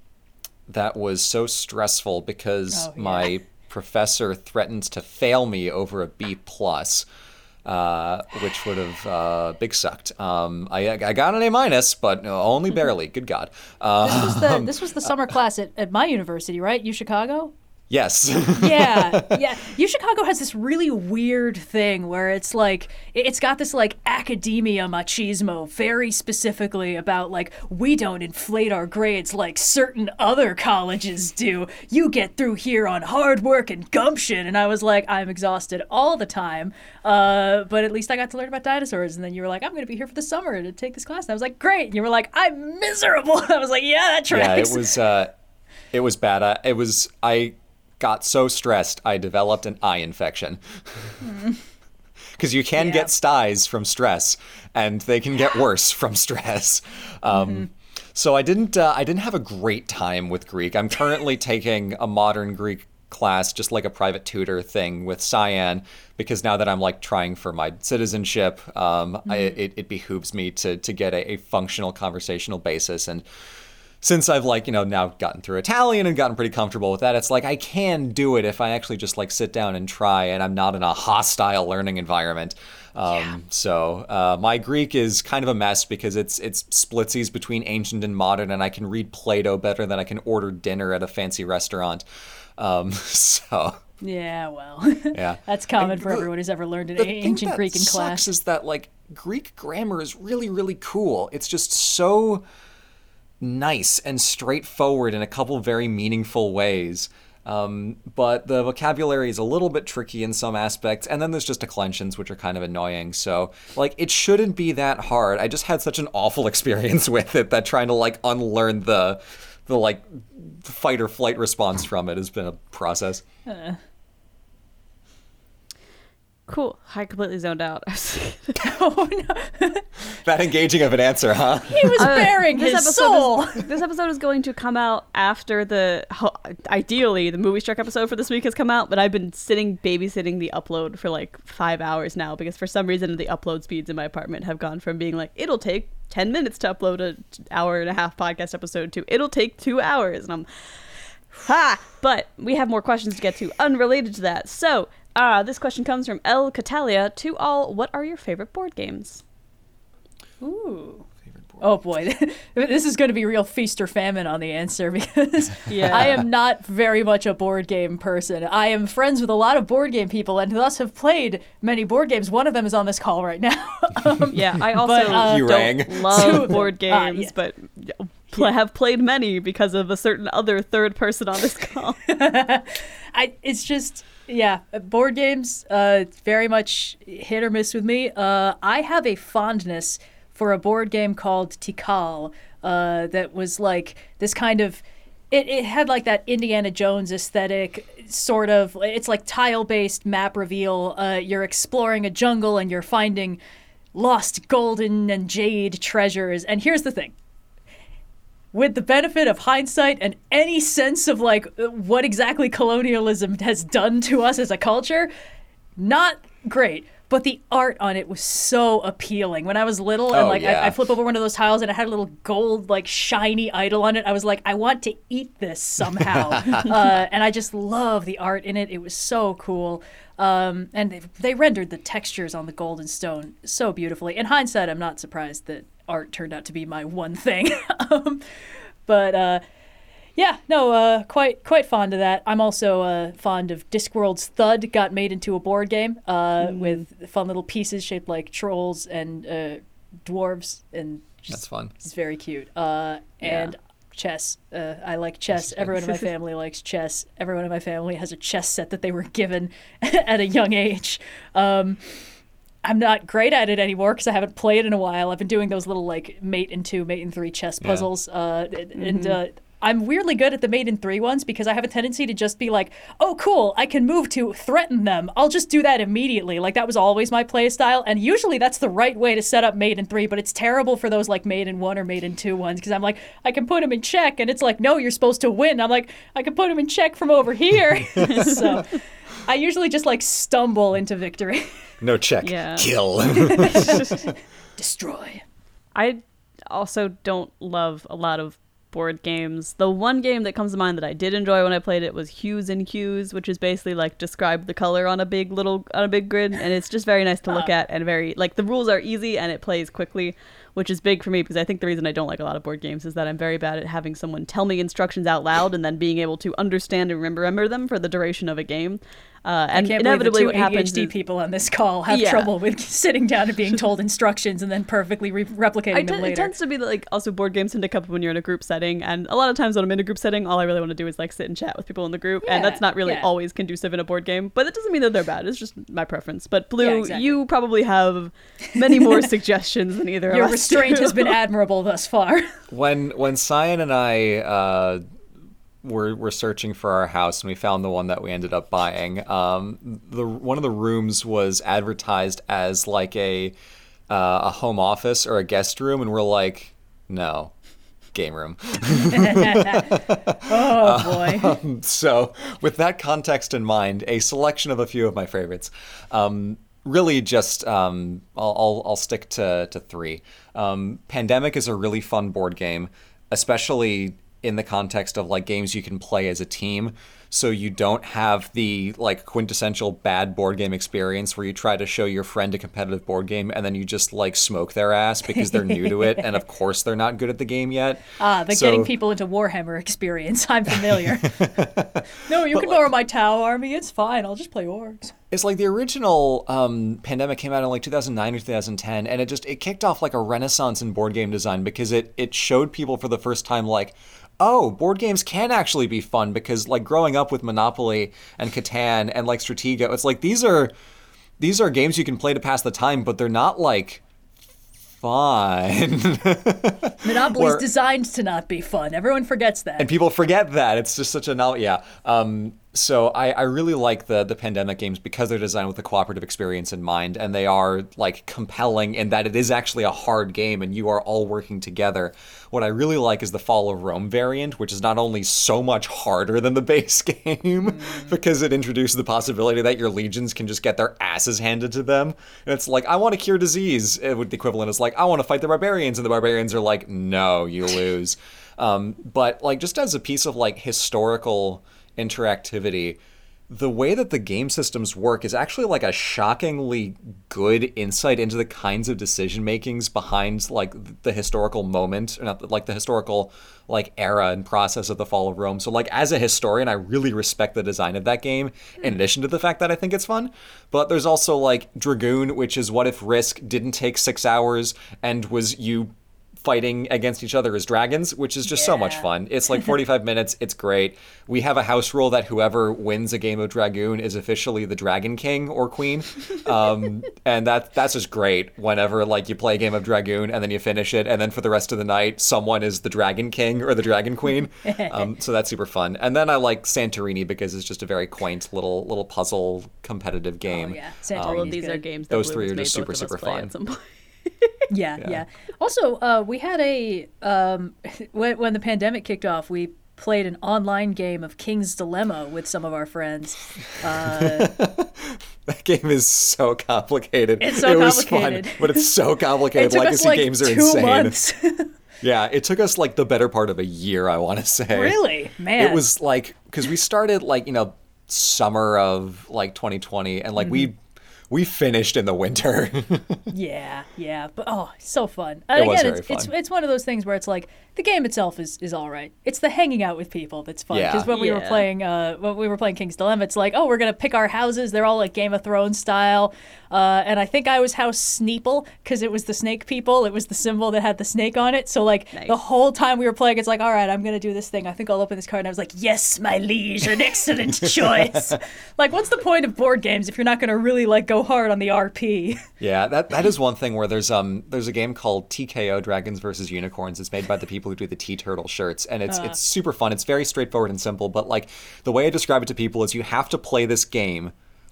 that was so stressful because Oh, yeah. my professor threatened to fail me over a B plus. Uh, which would have uh, big sucked. Um, I, I got an A minus, but only barely. Good God. Uh, This was the this was the summer class at, at my university, right? U Chicago. Yes. yeah, yeah. U Chicago has this really weird thing where it's like it- it's got this like academia machismo very specifically about like we don't inflate our grades like certain other colleges do. You get through here on hard work and gumption, and I was like, I'm exhausted all the time. Uh, but at least I got to learn about dinosaurs, and then you were like, I'm going to be here for the summer to take this class, and I was like, great. And you were like, I'm miserable. I was like, yeah, that tracks. yeah, it was uh, it was bad. I, it was I got so stressed I developed an eye infection. Because you can Yeah. get styes from stress, and they can get worse from stress. Um, Mm-hmm. So I didn't uh, I didn't have a great time with Greek. I'm currently taking a modern Greek class, just like a private tutor thing with Cyan, because now that I'm like trying for my citizenship, um, I, it, it behooves me to to get a, a functional conversational basis and since I've like, you know, now gotten through Italian and gotten pretty comfortable with that, it's like I can do it if I actually just like sit down and try and I'm not in a hostile learning environment. Um, So uh, my Greek is kind of a mess because it's it's splitsies between ancient and modern, and I can read Plato better than I can order dinner at a fancy restaurant. Um, so Yeah, well, yeah, that's common And for the- everyone who's ever learned an ancient Greek in sucks class. is that like Greek grammar is really really cool. It's just so nice and straightforward in a couple very meaningful ways. Um, but the vocabulary is a little bit tricky in some aspects, and then there's just declensions which are kind of annoying. So like it shouldn't be that hard. I just had such an awful experience with it that trying to like unlearn the the like fight or flight response from it has been a process. Cool. I completely zoned out. oh no, That engaging of an answer, huh? he was uh, bearing his soul. Is, this episode is going to come out after the ho- ideally the movie struck episode for this week has come out, but I've been sitting babysitting the upload for like five hours now because for some reason the upload speeds in my apartment have gone from being like it'll take ten minutes to upload an hour and a half podcast episode to it'll take two hours, and I'm Ha! But we have more questions to get to unrelated to that. So, uh, this question comes from El Catalia. To all, what are your favorite board games? Ooh. Oh boy, this is going to be real feast or famine on the answer because Yeah. I am not very much a board game person. I am friends with a lot of board game people and thus have played many board games. One of them is on this call right now. um, Yeah, I also But, uh, You don't rang. Love of board them. Ah, games, yeah. but pl- have played many because of a certain other third person on this call. I it's just yeah, board games uh very much hit or miss with me. Uh I have a fondness for a board game called Tikal uh that was like this kind of it, it had like that Indiana Jones aesthetic sort of it's like tile based map reveal. Uh you're exploring a jungle and you're finding lost golden and jade treasures. And here's the thing with the benefit of hindsight and any sense of like what exactly colonialism has done to us as a culture, not great. But the art on it was so appealing. When I was little and Oh, like yeah. I, I flip over one of those tiles and it had a little gold like shiny idol on it, I was like, I want to eat this somehow. uh, and I just love the art in it. It was so cool. Um, and they, they rendered the textures on the golden stone so beautifully. In hindsight, I'm not surprised that art turned out to be my one thing. um, but uh, yeah, no, uh, quite quite fond of that. I'm also uh, fond of Discworld's Thud. Got made into a board game uh, with fun little pieces shaped like trolls and uh, dwarves, and just That's fun. it's very cute. Uh, and chess. Uh, I like chess. Everyone in my family likes chess. Everyone in my family has a chess set that they were given at a young age. Um, I'm not great at it anymore because I haven't played it in a while. I've been doing those little like mate and two, mate and three chess Yeah. puzzles, uh, and- and uh, I'm weirdly good at the mate and three ones because I have a tendency to just be like, "Oh, cool! I can move to threaten them. I'll just do that immediately." Like that was always my play style, and usually that's the right way to set up mate and three. But it's terrible for those like mate and one or mate and two ones because I'm like, I can put them in check, and it's like, no, you're supposed to win. I'm like, I can put them in check from over here. so. I usually just like stumble into victory. No check. Yeah. Kill. Destroy. I also don't love a lot of board games. The one game that comes to mind that I did enjoy when I played it was Hues and Cues, which is basically like describe the color on a big little on a big grid, and it's just very nice to look ah. at and very like the rules are easy and it plays quickly. which is big for me because I think the reason I don't like a lot of board games is that I'm very bad at having someone tell me instructions out loud and then being able to understand and remember them for the duration of a game. Uh, and I can't inevitably, what the two happens ADHD is, people on this call have Yeah. trouble with sitting down and being told instructions and then perfectly re- replicating I them t- it tends to be that, like also board games tend to come up when you're in a group setting, and a lot of times when I'm in a group setting, all I really want to do is like sit and chat with people in the group, and that's not really yeah. always conducive in a board game. But that doesn't mean that they're bad. It's just my preference. But Blue, exactly. you probably have many more suggestions than either Your of us. Your restraint do. has been admirable thus far. When when Cyan and I uh, were were searching for our house and we found the one that we ended up buying, um, the one of the rooms was advertised as like a uh, a home office or a guest room, and we're like, no, game room. oh boy. so, with that context in mind, a selection of a few of my favorites. Um, really, just um, I'll, I'll I'll stick to to three. Um, Pandemic is a really fun board game, especially in the context of like games you can play as a team. So you don't have the like quintessential bad board game experience where you try to show your friend a competitive board game and then you just like smoke their ass because they're new to it and of course they're not good at the game yet. Ah, the So- getting people into Warhammer experience. I'm familiar. no, you can lower my Tau army. It's fine. I'll just play orcs. It's like the original um, pandemic came out in like 2009 or 2010, and it just it kicked off like a renaissance in board game design because it it showed people for the first time like, oh, board games can actually be fun because like growing up with Monopoly and Catan and like Stratego, it's like these are these are games you can play to pass the time, but they're not like fun. Monopoly is designed to not be fun. Everyone forgets that. and people forget that it's just such a novel yeah um, so I, I really like the the pandemic games because they're designed with a cooperative experience in mind and they are like compelling in that it is actually a hard game and you are all working together. What i really like is the fall of rome variant which is not only so much harder than the base game because it introduces the possibility that your legions can just get their asses handed to them. And it's like i want to cure disease it would the equivalent is like i want to fight the barbarians and the barbarians are like no you lose. Um, but like just as a piece of like historical interactivity the way that the game systems work is actually like a shockingly good insight into the kinds of decision makings behind like the historical moment or not like the historical like era and process of the fall of rome. So like as a historian i really respect the design of that game in hmm. addition to the fact that i think it's fun. But there's also like dragoon which is what if risk didn't take six hours and was you fighting against each other as dragons, which is just so much fun. It's like 45 minutes. It's great. We have a house rule that whoever wins a game of Dragoon is officially the Dragon King or Queen, um, and that that's just great. Whenever like you play a game of Dragoon and then you finish it, and then for the rest of the night, someone is the Dragon King or the Dragon Queen. Um, so that's super fun. And then I like Santorini because it's just a very quaint little little puzzle competitive game. Oh, yeah. All of these are games that Those Blue three are just both super, of us super play fun. Yeah, yeah. Also, uh, we had a um, when, when the pandemic kicked off, we played an online game of King's Dilemma with some of our friends. Uh, That game is so complicated. It's so it was complicated. fun, but it's so it complicated. took Legacy like games are insane. Yeah, it took us like the better part of a year, I want to say. really, man. It was like because we started like you know summer of like 2020, and like Mm-hmm. we we finished in the winter. Yeah, yeah, but oh, so fun. It was again, very it's, it's it's one of those things where it's like the game itself is, is all right. It's the hanging out with people that's fun. Yeah. Because when we were playing uh when we were playing King's Dilemma, it's like oh we're gonna pick our houses. They're all like Game of Thrones style. Uh, and I think I was House Sneeple because it was the snake people. It was the symbol that had the snake on it. So like Nice. the whole time we were playing, it's like all right, I'm gonna do this thing. I think I'll open this card. And I was like, yes, my liege, an excellent choice. like what's the point of board games if you're not gonna really like go hard on the RP? yeah, that that is one thing where there's um there's a game called TKO Dragons versus Unicorns. It's made by the people who do the TeeTurtle shirts, and it's uh. it's super fun. It's very straightforward and simple, but like the way I describe it to people is you have to play this game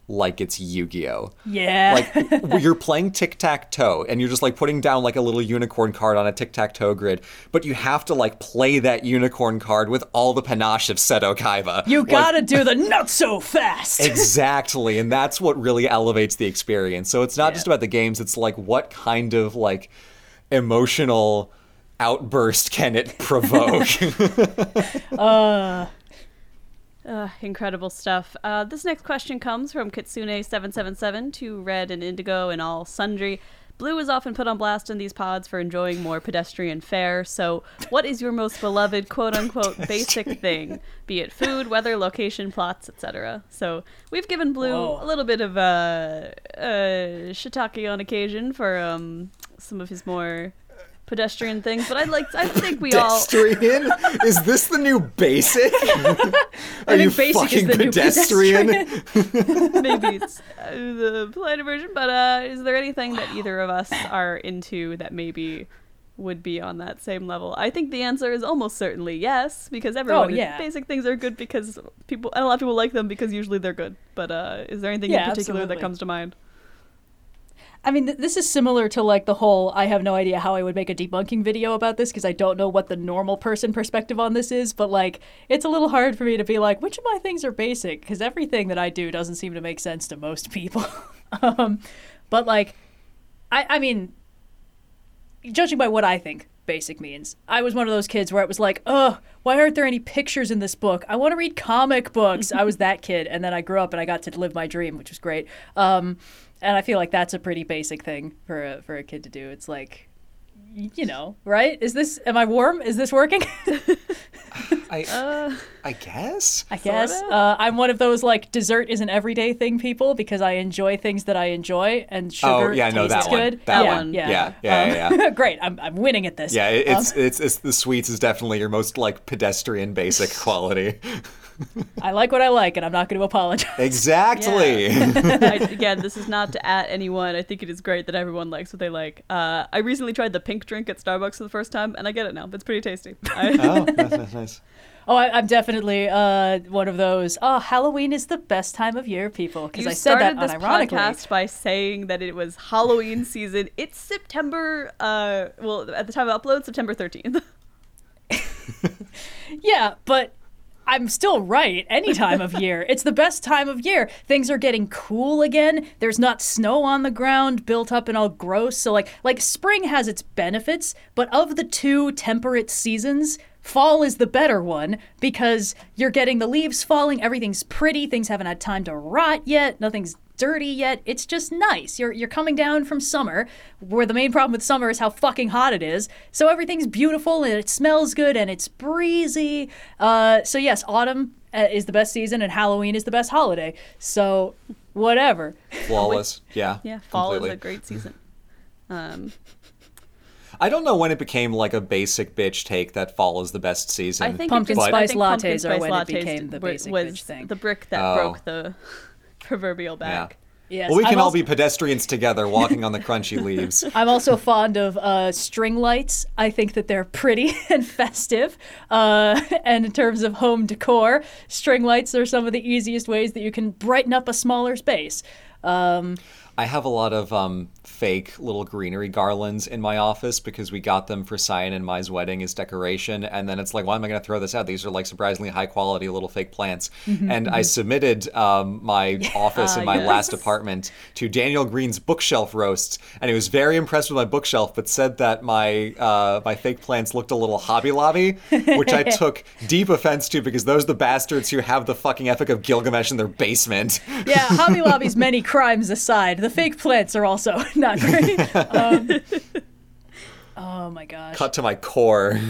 like it's Yu-Gi-Oh. yeah. like you're playing tic-tac-toe and you're just like putting down like a little unicorn card on a tic-tac-toe grid but you have to like play that unicorn card with all the panache of seto kaiba You gotta do the not so fast. exactly and that's what really elevates the experience so it's not just about the games it's like what kind of like emotional outburst can it provoke Uh, incredible stuff. Uh, this next question comes from Kitsune777 to Red and Indigo and all sundry. Blue is often put on blast in these pods for enjoying more pedestrian fare. So, what is your most beloved quote unquote basic thing? Be it food, weather, location, plots, etc. So, we've given Blue Whoa. a little bit of uh, uh, shiitake on occasion for um, some of his more pedestrian things, but I'd like I think we all Pedestrian? is this the new basic? Are you basic is fucking the new pedestrian? maybe it's uh, the planet version, but uh, is there anything that either of us are into that maybe would be on that same level? I think the answer is almost certainly yes, because everyone Oh, yeah. basic things are good because people and a lot of people like them because usually they're good. But uh, is there anything Yeah, in particular that comes to mind? I mean, th- this is similar to like the whole I have no idea how I would make a debunking video about this because I don't know what the normal person perspective on this is, but like it's a little hard for me to be like, which of my things are basic? Because everything that I do doesn't seem to make sense to most people. um, but like, I, I mean, judging by what I think basic means, I was one of those kids where it was like, oh, why aren't there any pictures in this book? I want to read comic books. I was that kid, and then I grew up and I got to live my dream, which was great. Um, and I feel like that's a pretty basic thing for a, for a kid to do. It's like, you know, right? Is this? Am I warm? Is this working? I, Uh, I guess. I guess Sorta. uh, I'm one of those like dessert is an everyday thing people because I enjoy things that I enjoy and sugar Oh, yeah, I know tastes that one. good. That yeah, one. Yeah, Yeah, yeah, Um, yeah, great. I'm I'm winning at this. Yeah, it- Um, it's, it's it's the sweets is definitely your most like pedestrian basic quality. I like what I like, and I'm not going to apologize. Exactly. I, again, this is not to at anyone. I think it is great that everyone likes what they like. Uh, I recently tried the pink drink at Starbucks for the first time, and I get it now. It's pretty tasty. I, oh, nice, nice, nice. Oh, I, I'm definitely uh, one of those. Oh, Halloween is the best time of year, people. Because I said that started this unironically. podcast by saying that it was Halloween season. It's September. Uh, well, at the time of upload, September thirteenth. Yeah, but I'm still right. Any time of year. It's the best time of year. Things are getting cool again. There's not snow on the ground built up and all gross. So like like spring has its benefits, but of the two temperate seasons, fall is the better one because you're getting the leaves falling, everything's pretty, things haven't had time to rot yet, nothing's dirty yet. It's just nice. You're you're coming down from summer, where the main problem with summer is how fucking hot it is. So everything's beautiful and it smells good and it's breezy. Uh, so yes, autumn uh, is the best season and Halloween is the best holiday. So whatever. Flawless. Yeah. Yeah, fall completely. is a great season. Um, I don't know when it became like a basic bitch take that fall is the best season. I think Pumpkin just, spice I think pumpkin lattes are spice when it became the basic was bitch thing. The brick that Oh. broke the proverbial back. Yes. well, we I'm can all be pedestrians together walking on the crunchy leaves. I'm also fond of uh, string lights. I think that they're pretty and festive. Uh, and in terms of home decor, string lights are some of the easiest ways that you can brighten up a smaller space. Um, I have a lot of um, fake little greenery garlands in my office because we got them for Cyan and Mai's wedding as decoration. And then it's like, why am I going to throw this out? These are like surprisingly high quality little fake plants. and I submitted um, my office in my yes. last apartment to Daniel Greene's bookshelf roasts, and he was very impressed with my bookshelf, but said that my uh, my fake plants looked a little Hobby Lobby, which I took deep offense to because those are the bastards who have the fucking Epic of Gilgamesh in their basement. yeah, Hobby Lobby's many crimes aside, the fake plants are also not great. Um, oh my gosh. Cut to my core.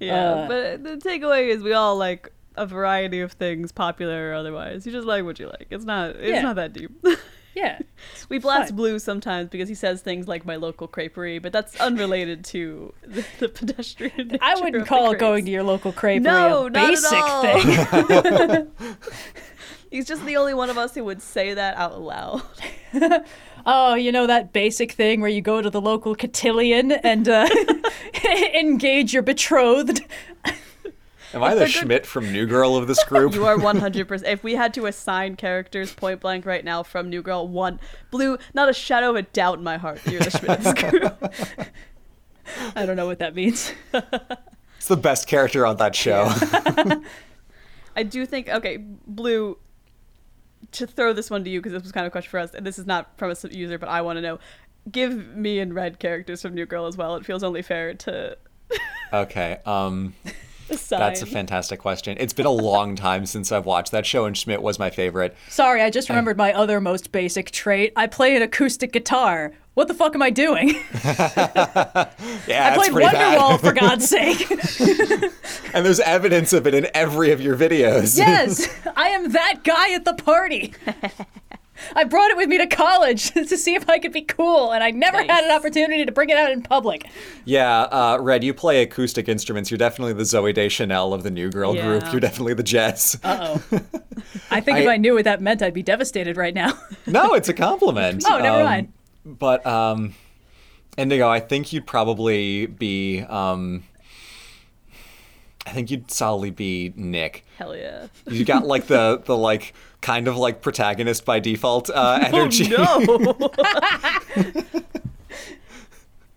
Yeah, Uh, but the takeaway is we all like a variety of things, popular or otherwise. You just like what you like. It's not. It's Yeah. not that deep. Yeah. we blast fine. Blue sometimes because he says things like "my local creperie," but that's unrelated to the, the pedestrian. I wouldn't call going to your local creperie No, a not at basic all. thing. He's just the only one of us who would say that out loud. Oh, you know that basic thing where you go to the local cotillion and uh, engage your betrothed. Am I the Schmidt from New Girl of this group? You are 100%. if we had to assign characters point blank right now from New Girl, one, Blue, not a shadow of a doubt in my heart. You're the Schmidt of this group. I don't know what that means. It's the best character on that show. I do think, okay, Blue, to throw this one to you, because this was kind of a question for us, and this is not from a user, but I want to know. Give me and Red characters from New Girl as well. It feels only fair to. okay. Um the sign. That's a fantastic question. It's been a long time since I've watched that show, and Schmidt was my favorite. Sorry, I just remembered my other most basic trait. I play an acoustic guitar. What the fuck am I doing? Yeah, I played Wonderwall for God's sake. and there's evidence of it in every of your videos. yes, I am that guy at the party. I brought it with me to college to see if I could be cool, and I never Nice. had an opportunity to bring it out in public. Yeah, uh, Red, you play acoustic instruments. You're definitely the Zooey Deschanel of the New Girl group. You're definitely the Jess. Uh oh. I think if I- I knew what that meant, I'd be devastated right now. no, it's a compliment. Oh, never Um, mind. But um, Indigo, I think you'd probably be. Um, I think you'd solidly be Nick. Hell yeah. You got like the the like kind of like protagonist by default uh, energy. Oh no.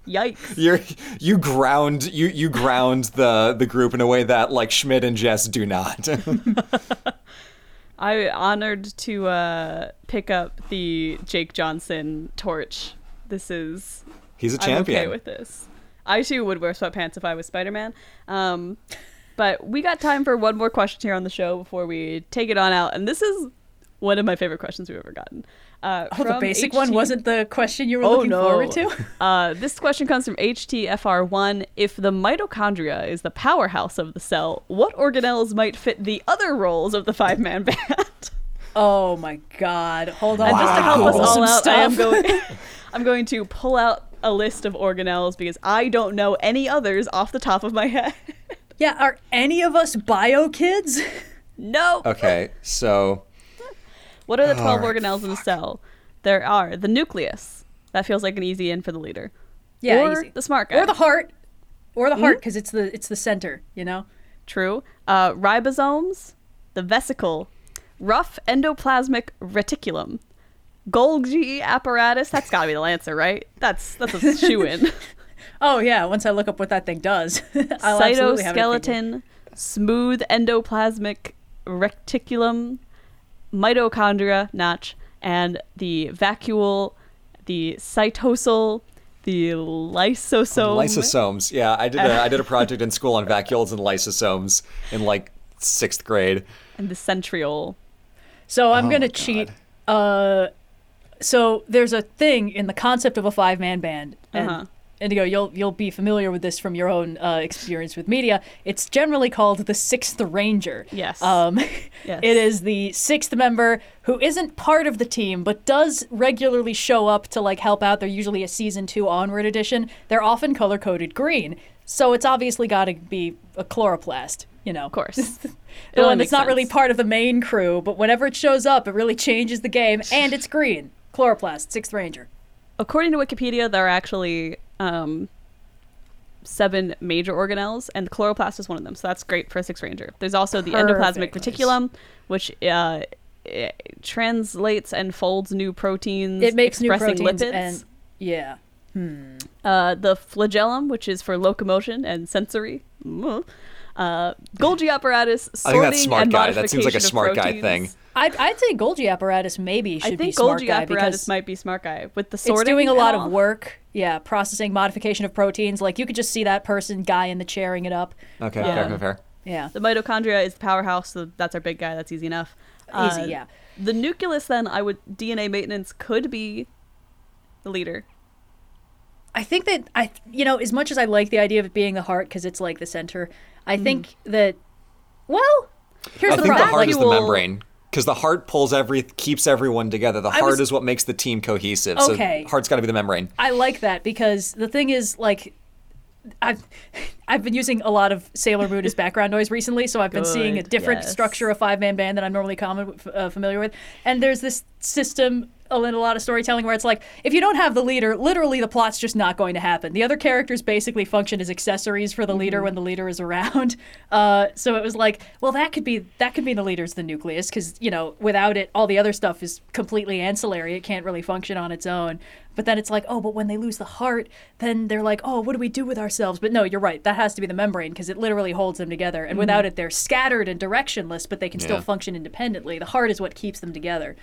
Yikes. You're you ground you you ground the the group in a way that like Schmidt and Jess do not. I honored to uh, pick up the Jake Johnson torch. This is He's a I'm champion. okay with this. I too would wear sweatpants if I was Spider Man. Um, but we got time for one more question here on the show before we take it on out, and this is one of my favorite questions we've ever gotten. Uh, Oh, the basic one wasn't the question you were Oh looking no! forward to? uh, this question comes from HTFR1. If the mitochondria is the powerhouse of the cell, what organelles might fit the other roles of the five-man band? Oh my god. Hold on. And just to help us all some out, I am going. I'm going to pull out a list of organelles because I don't know any others off the top of my head. Yeah, are any of us bio kids? no. Okay, so What are the 12 Alright, organelles in a cell? There are the nucleus. That feels like an easy in for the leader. Yeah, or easy. the smart guy. Or the heart. Or the Hmm? heart because it's the it's the center, you know? True. Uh, ribosomes, the vesicle, rough endoplasmic reticulum, Golgi apparatus. That's got to be the Lancer, right? That's that's a shoe in. Oh yeah, once I look up what that thing does. I'll absolutely have it. Cytoskeleton, smooth endoplasmic reticulum, mitochondria, notch, and the vacuole, the cytosol, the lysosome. lysosomes. Yeah, I did a I did a project in school on vacuoles and lysosomes in like sixth grade. and the centriole. So I'm Oh gonna cheat. Uh, so there's a thing in the concept of a five man band, and Uh-huh. Indigo, you'll you'll be familiar with this from your own uh, experience with media. It's generally called the Sixth Ranger. Yes. Um, Yes. It is the sixth member who isn't part of the team, but does regularly show up to like help out. They're usually a season two onward edition. They're often color coded green, so it's obviously got to be a chloroplast. You know, Of course. the one that's not really part of the main crew, but whenever it shows up, it really changes the game, and it's green. Chloroplast, Sixth Ranger. According to Wikipedia, there are actually um, seven major organelles, and the chloroplast is one of them. So that's great for a six ranger. There's also the endoplasmic reticulum, which uh, translates and folds new proteins, It makes new expressing proteins, lipids. and yeah, uh, the flagellum, which is for locomotion and sensory. Uh, Golgi apparatus, I sorting think that's smart guy. That seems like a smart guy thing. I'd, I'd say Golgi apparatus maybe should be smart guy. I be think smart Golgi guy apparatus because might be smart guy with the sorting. it's sorting. doing a lot of work. Yeah, processing, modification of proteins. Like you could just see that person guy in the chairing it up. Okay, Yeah. fair, fair, fair. Yeah. The mitochondria is the powerhouse, so that's our big guy. That's easy enough. Easy, Uh, yeah. The nucleus, then, I would DNA maintenance could be the leader. I think that I, you know, as much as I like the idea of it being the heart because it's like the center, I think that, well, here's I the think the problem. heart is the membrane because the heart pulls every keeps everyone together. The I heart was- is what makes the team cohesive. Okay. So heart's got to be the membrane. I like that because the thing is, like, I've I've been using a lot of Sailor Moon as background noise recently, so I've been seeing a different yes. structure of five man band that I'm normally common, uh, familiar with. And there's this system in a lot of storytelling where it's like if you don't have the leader, literally the plot's just not going to happen. The other characters basically function as accessories for the leader when the leader is around. Uh, so it was like, well, that could be that could be the leader's the nucleus because you know without it, all the other stuff is completely ancillary. It can't really function on its own. But then it's like, oh, but when they lose the heart, then they're like, oh, what do we do with ourselves? But no, you're right. That has to be the membrane because it literally holds them together. And without it, they're scattered and directionless, but they can still function independently. The heart is what keeps them together.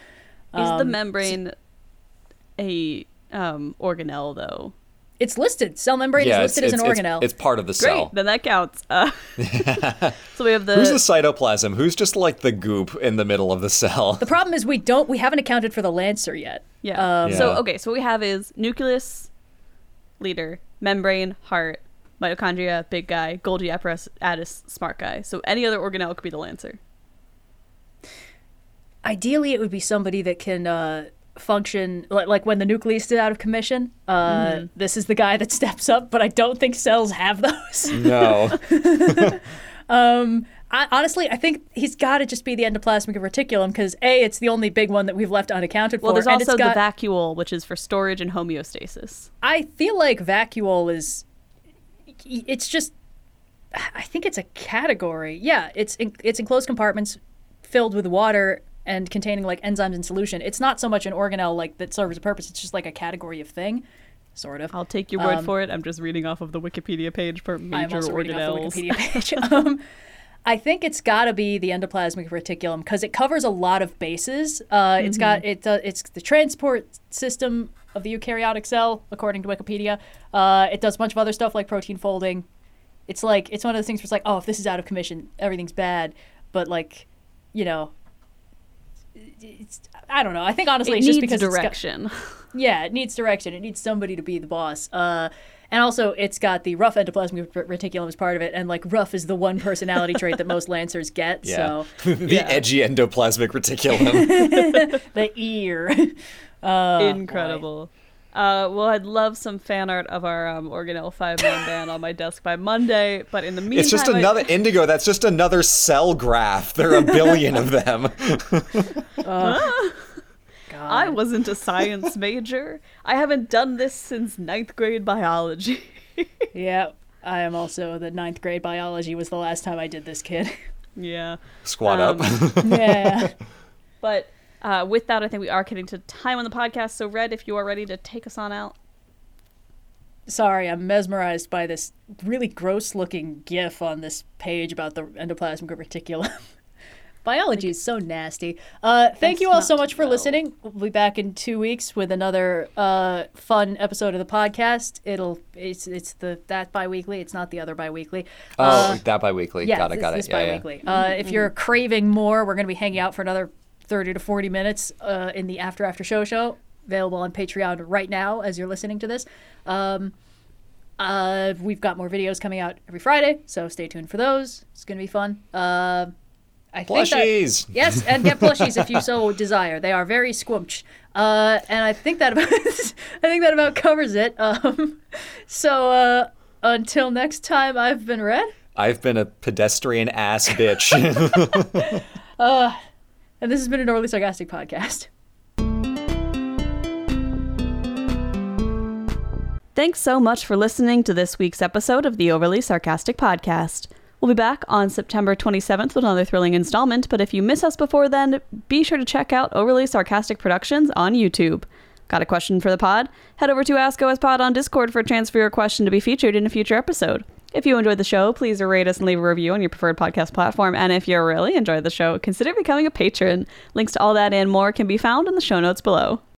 Is the Um, membrane a um, organelle, though? It's listed. Cell membrane yeah, is listed it's, as an it's, organelle. It's, it's part of the Great, cell. then that counts. Uh, so we have the, Who's the cytoplasm? Who's just like the goop in the middle of the cell? the problem is we don't we haven't accounted for the lancer yet. yeah. Um, So okay, so what we have is nucleus, leader, membrane, heart, mitochondria, big guy, Golgi apparatus, addis, smart guy. So any other organelle could be the lancer. Ideally, it would be somebody that can uh, function like, like when the nucleus is out of commission. Uh, Mm-hmm. This is the guy that steps up, but I don't think cells have those. no. I, honestly, I think he's got to just be the endoplasmic reticulum because a, it's the only big one that we've left unaccounted for Well, for. there's and also it's got, the vacuole, which is for storage and homeostasis. I feel like vacuole is. It's just. I think it's a category. Yeah, it's in, it's enclosed compartments filled with water and containing like enzymes in solution. It's not so much an organelle like that serves a purpose. It's just like a category of thing, sort of. I'll take your word Um, for it. I'm just reading off of the Wikipedia page for major I'm also reading off organelles. the Wikipedia page. um, I think it's got to be the endoplasmic reticulum because it covers a lot of bases. Uh, It's got it. Uh, it's the transport system of the eukaryotic cell, according to Wikipedia. Uh, it does a bunch of other stuff like protein folding. It's like it's one of those things where it's like, oh, if this is out of commission, everything's bad. But like, you know, I don't know. I think honestly, it it's needs just because it's got- direction. yeah, it needs direction. It needs somebody to be the boss. Uh, and also, it's got the rough endoplasmic reticulum as part of it, and like rough is the one personality trait that most lancers get. Yeah. So the Yeah. edgy endoplasmic reticulum. the ear. Oh, Incredible. Uh, well, I'd love some fan art of our um, Organelle five man band on my desk by Monday. But in the meantime, it's just I- another indigo. That's just another cell graph. There are a billion of them. I wasn't a science major. I haven't done this since ninth grade biology. yeah, I am also the ninth grade biology was the last time I did this, kid. yeah. Squat Um, up. yeah. But uh, with that, I think we are getting to time on the podcast. So, Red, if you are ready to take us on out. Sorry, I'm mesmerized by this really gross looking GIF on this page about the endoplasmic reticulum. Biology is so nasty. Uh, thank you all so much for know. listening. We'll be back in two weeks with another uh, fun episode of the podcast. It'll it's it's the that biweekly. It's not the other biweekly. oh, that biweekly. Yeah, got it. Got it. this Yeah, yeah. bi-weekly. Uh, if you're craving more, we're going to be hanging out for another 30 to 40 minutes uh, in the After After Show show, available on Patreon right now as you're listening to this. Um, uh, we've got more videos coming out every Friday, so stay tuned for those. It's going to be fun. Uh, I think that- Plushies. Yes, and get plushies if you so desire. They are very squumped. Uh, and I think that about I think that about covers it. Um, so uh, until next time, I've been Red. I've been a pedestrian ass bitch. And this has been an overly sarcastic podcast. Thanks so much for listening to this week's episode of the Overly Sarcastic Podcast. We'll be back on September 27th with another thrilling installment, but if you miss us before then, be sure to check out Overly Sarcastic Productions on YouTube. Got a question for the pod? Head over to Ask OS Pod on Discord for a chance for your question to be featured in a future episode. If you enjoyed the show, please rate us and leave a review on your preferred podcast platform. And if you really enjoyed the show, consider becoming a patron. Links to all that and more can be found in the show notes below.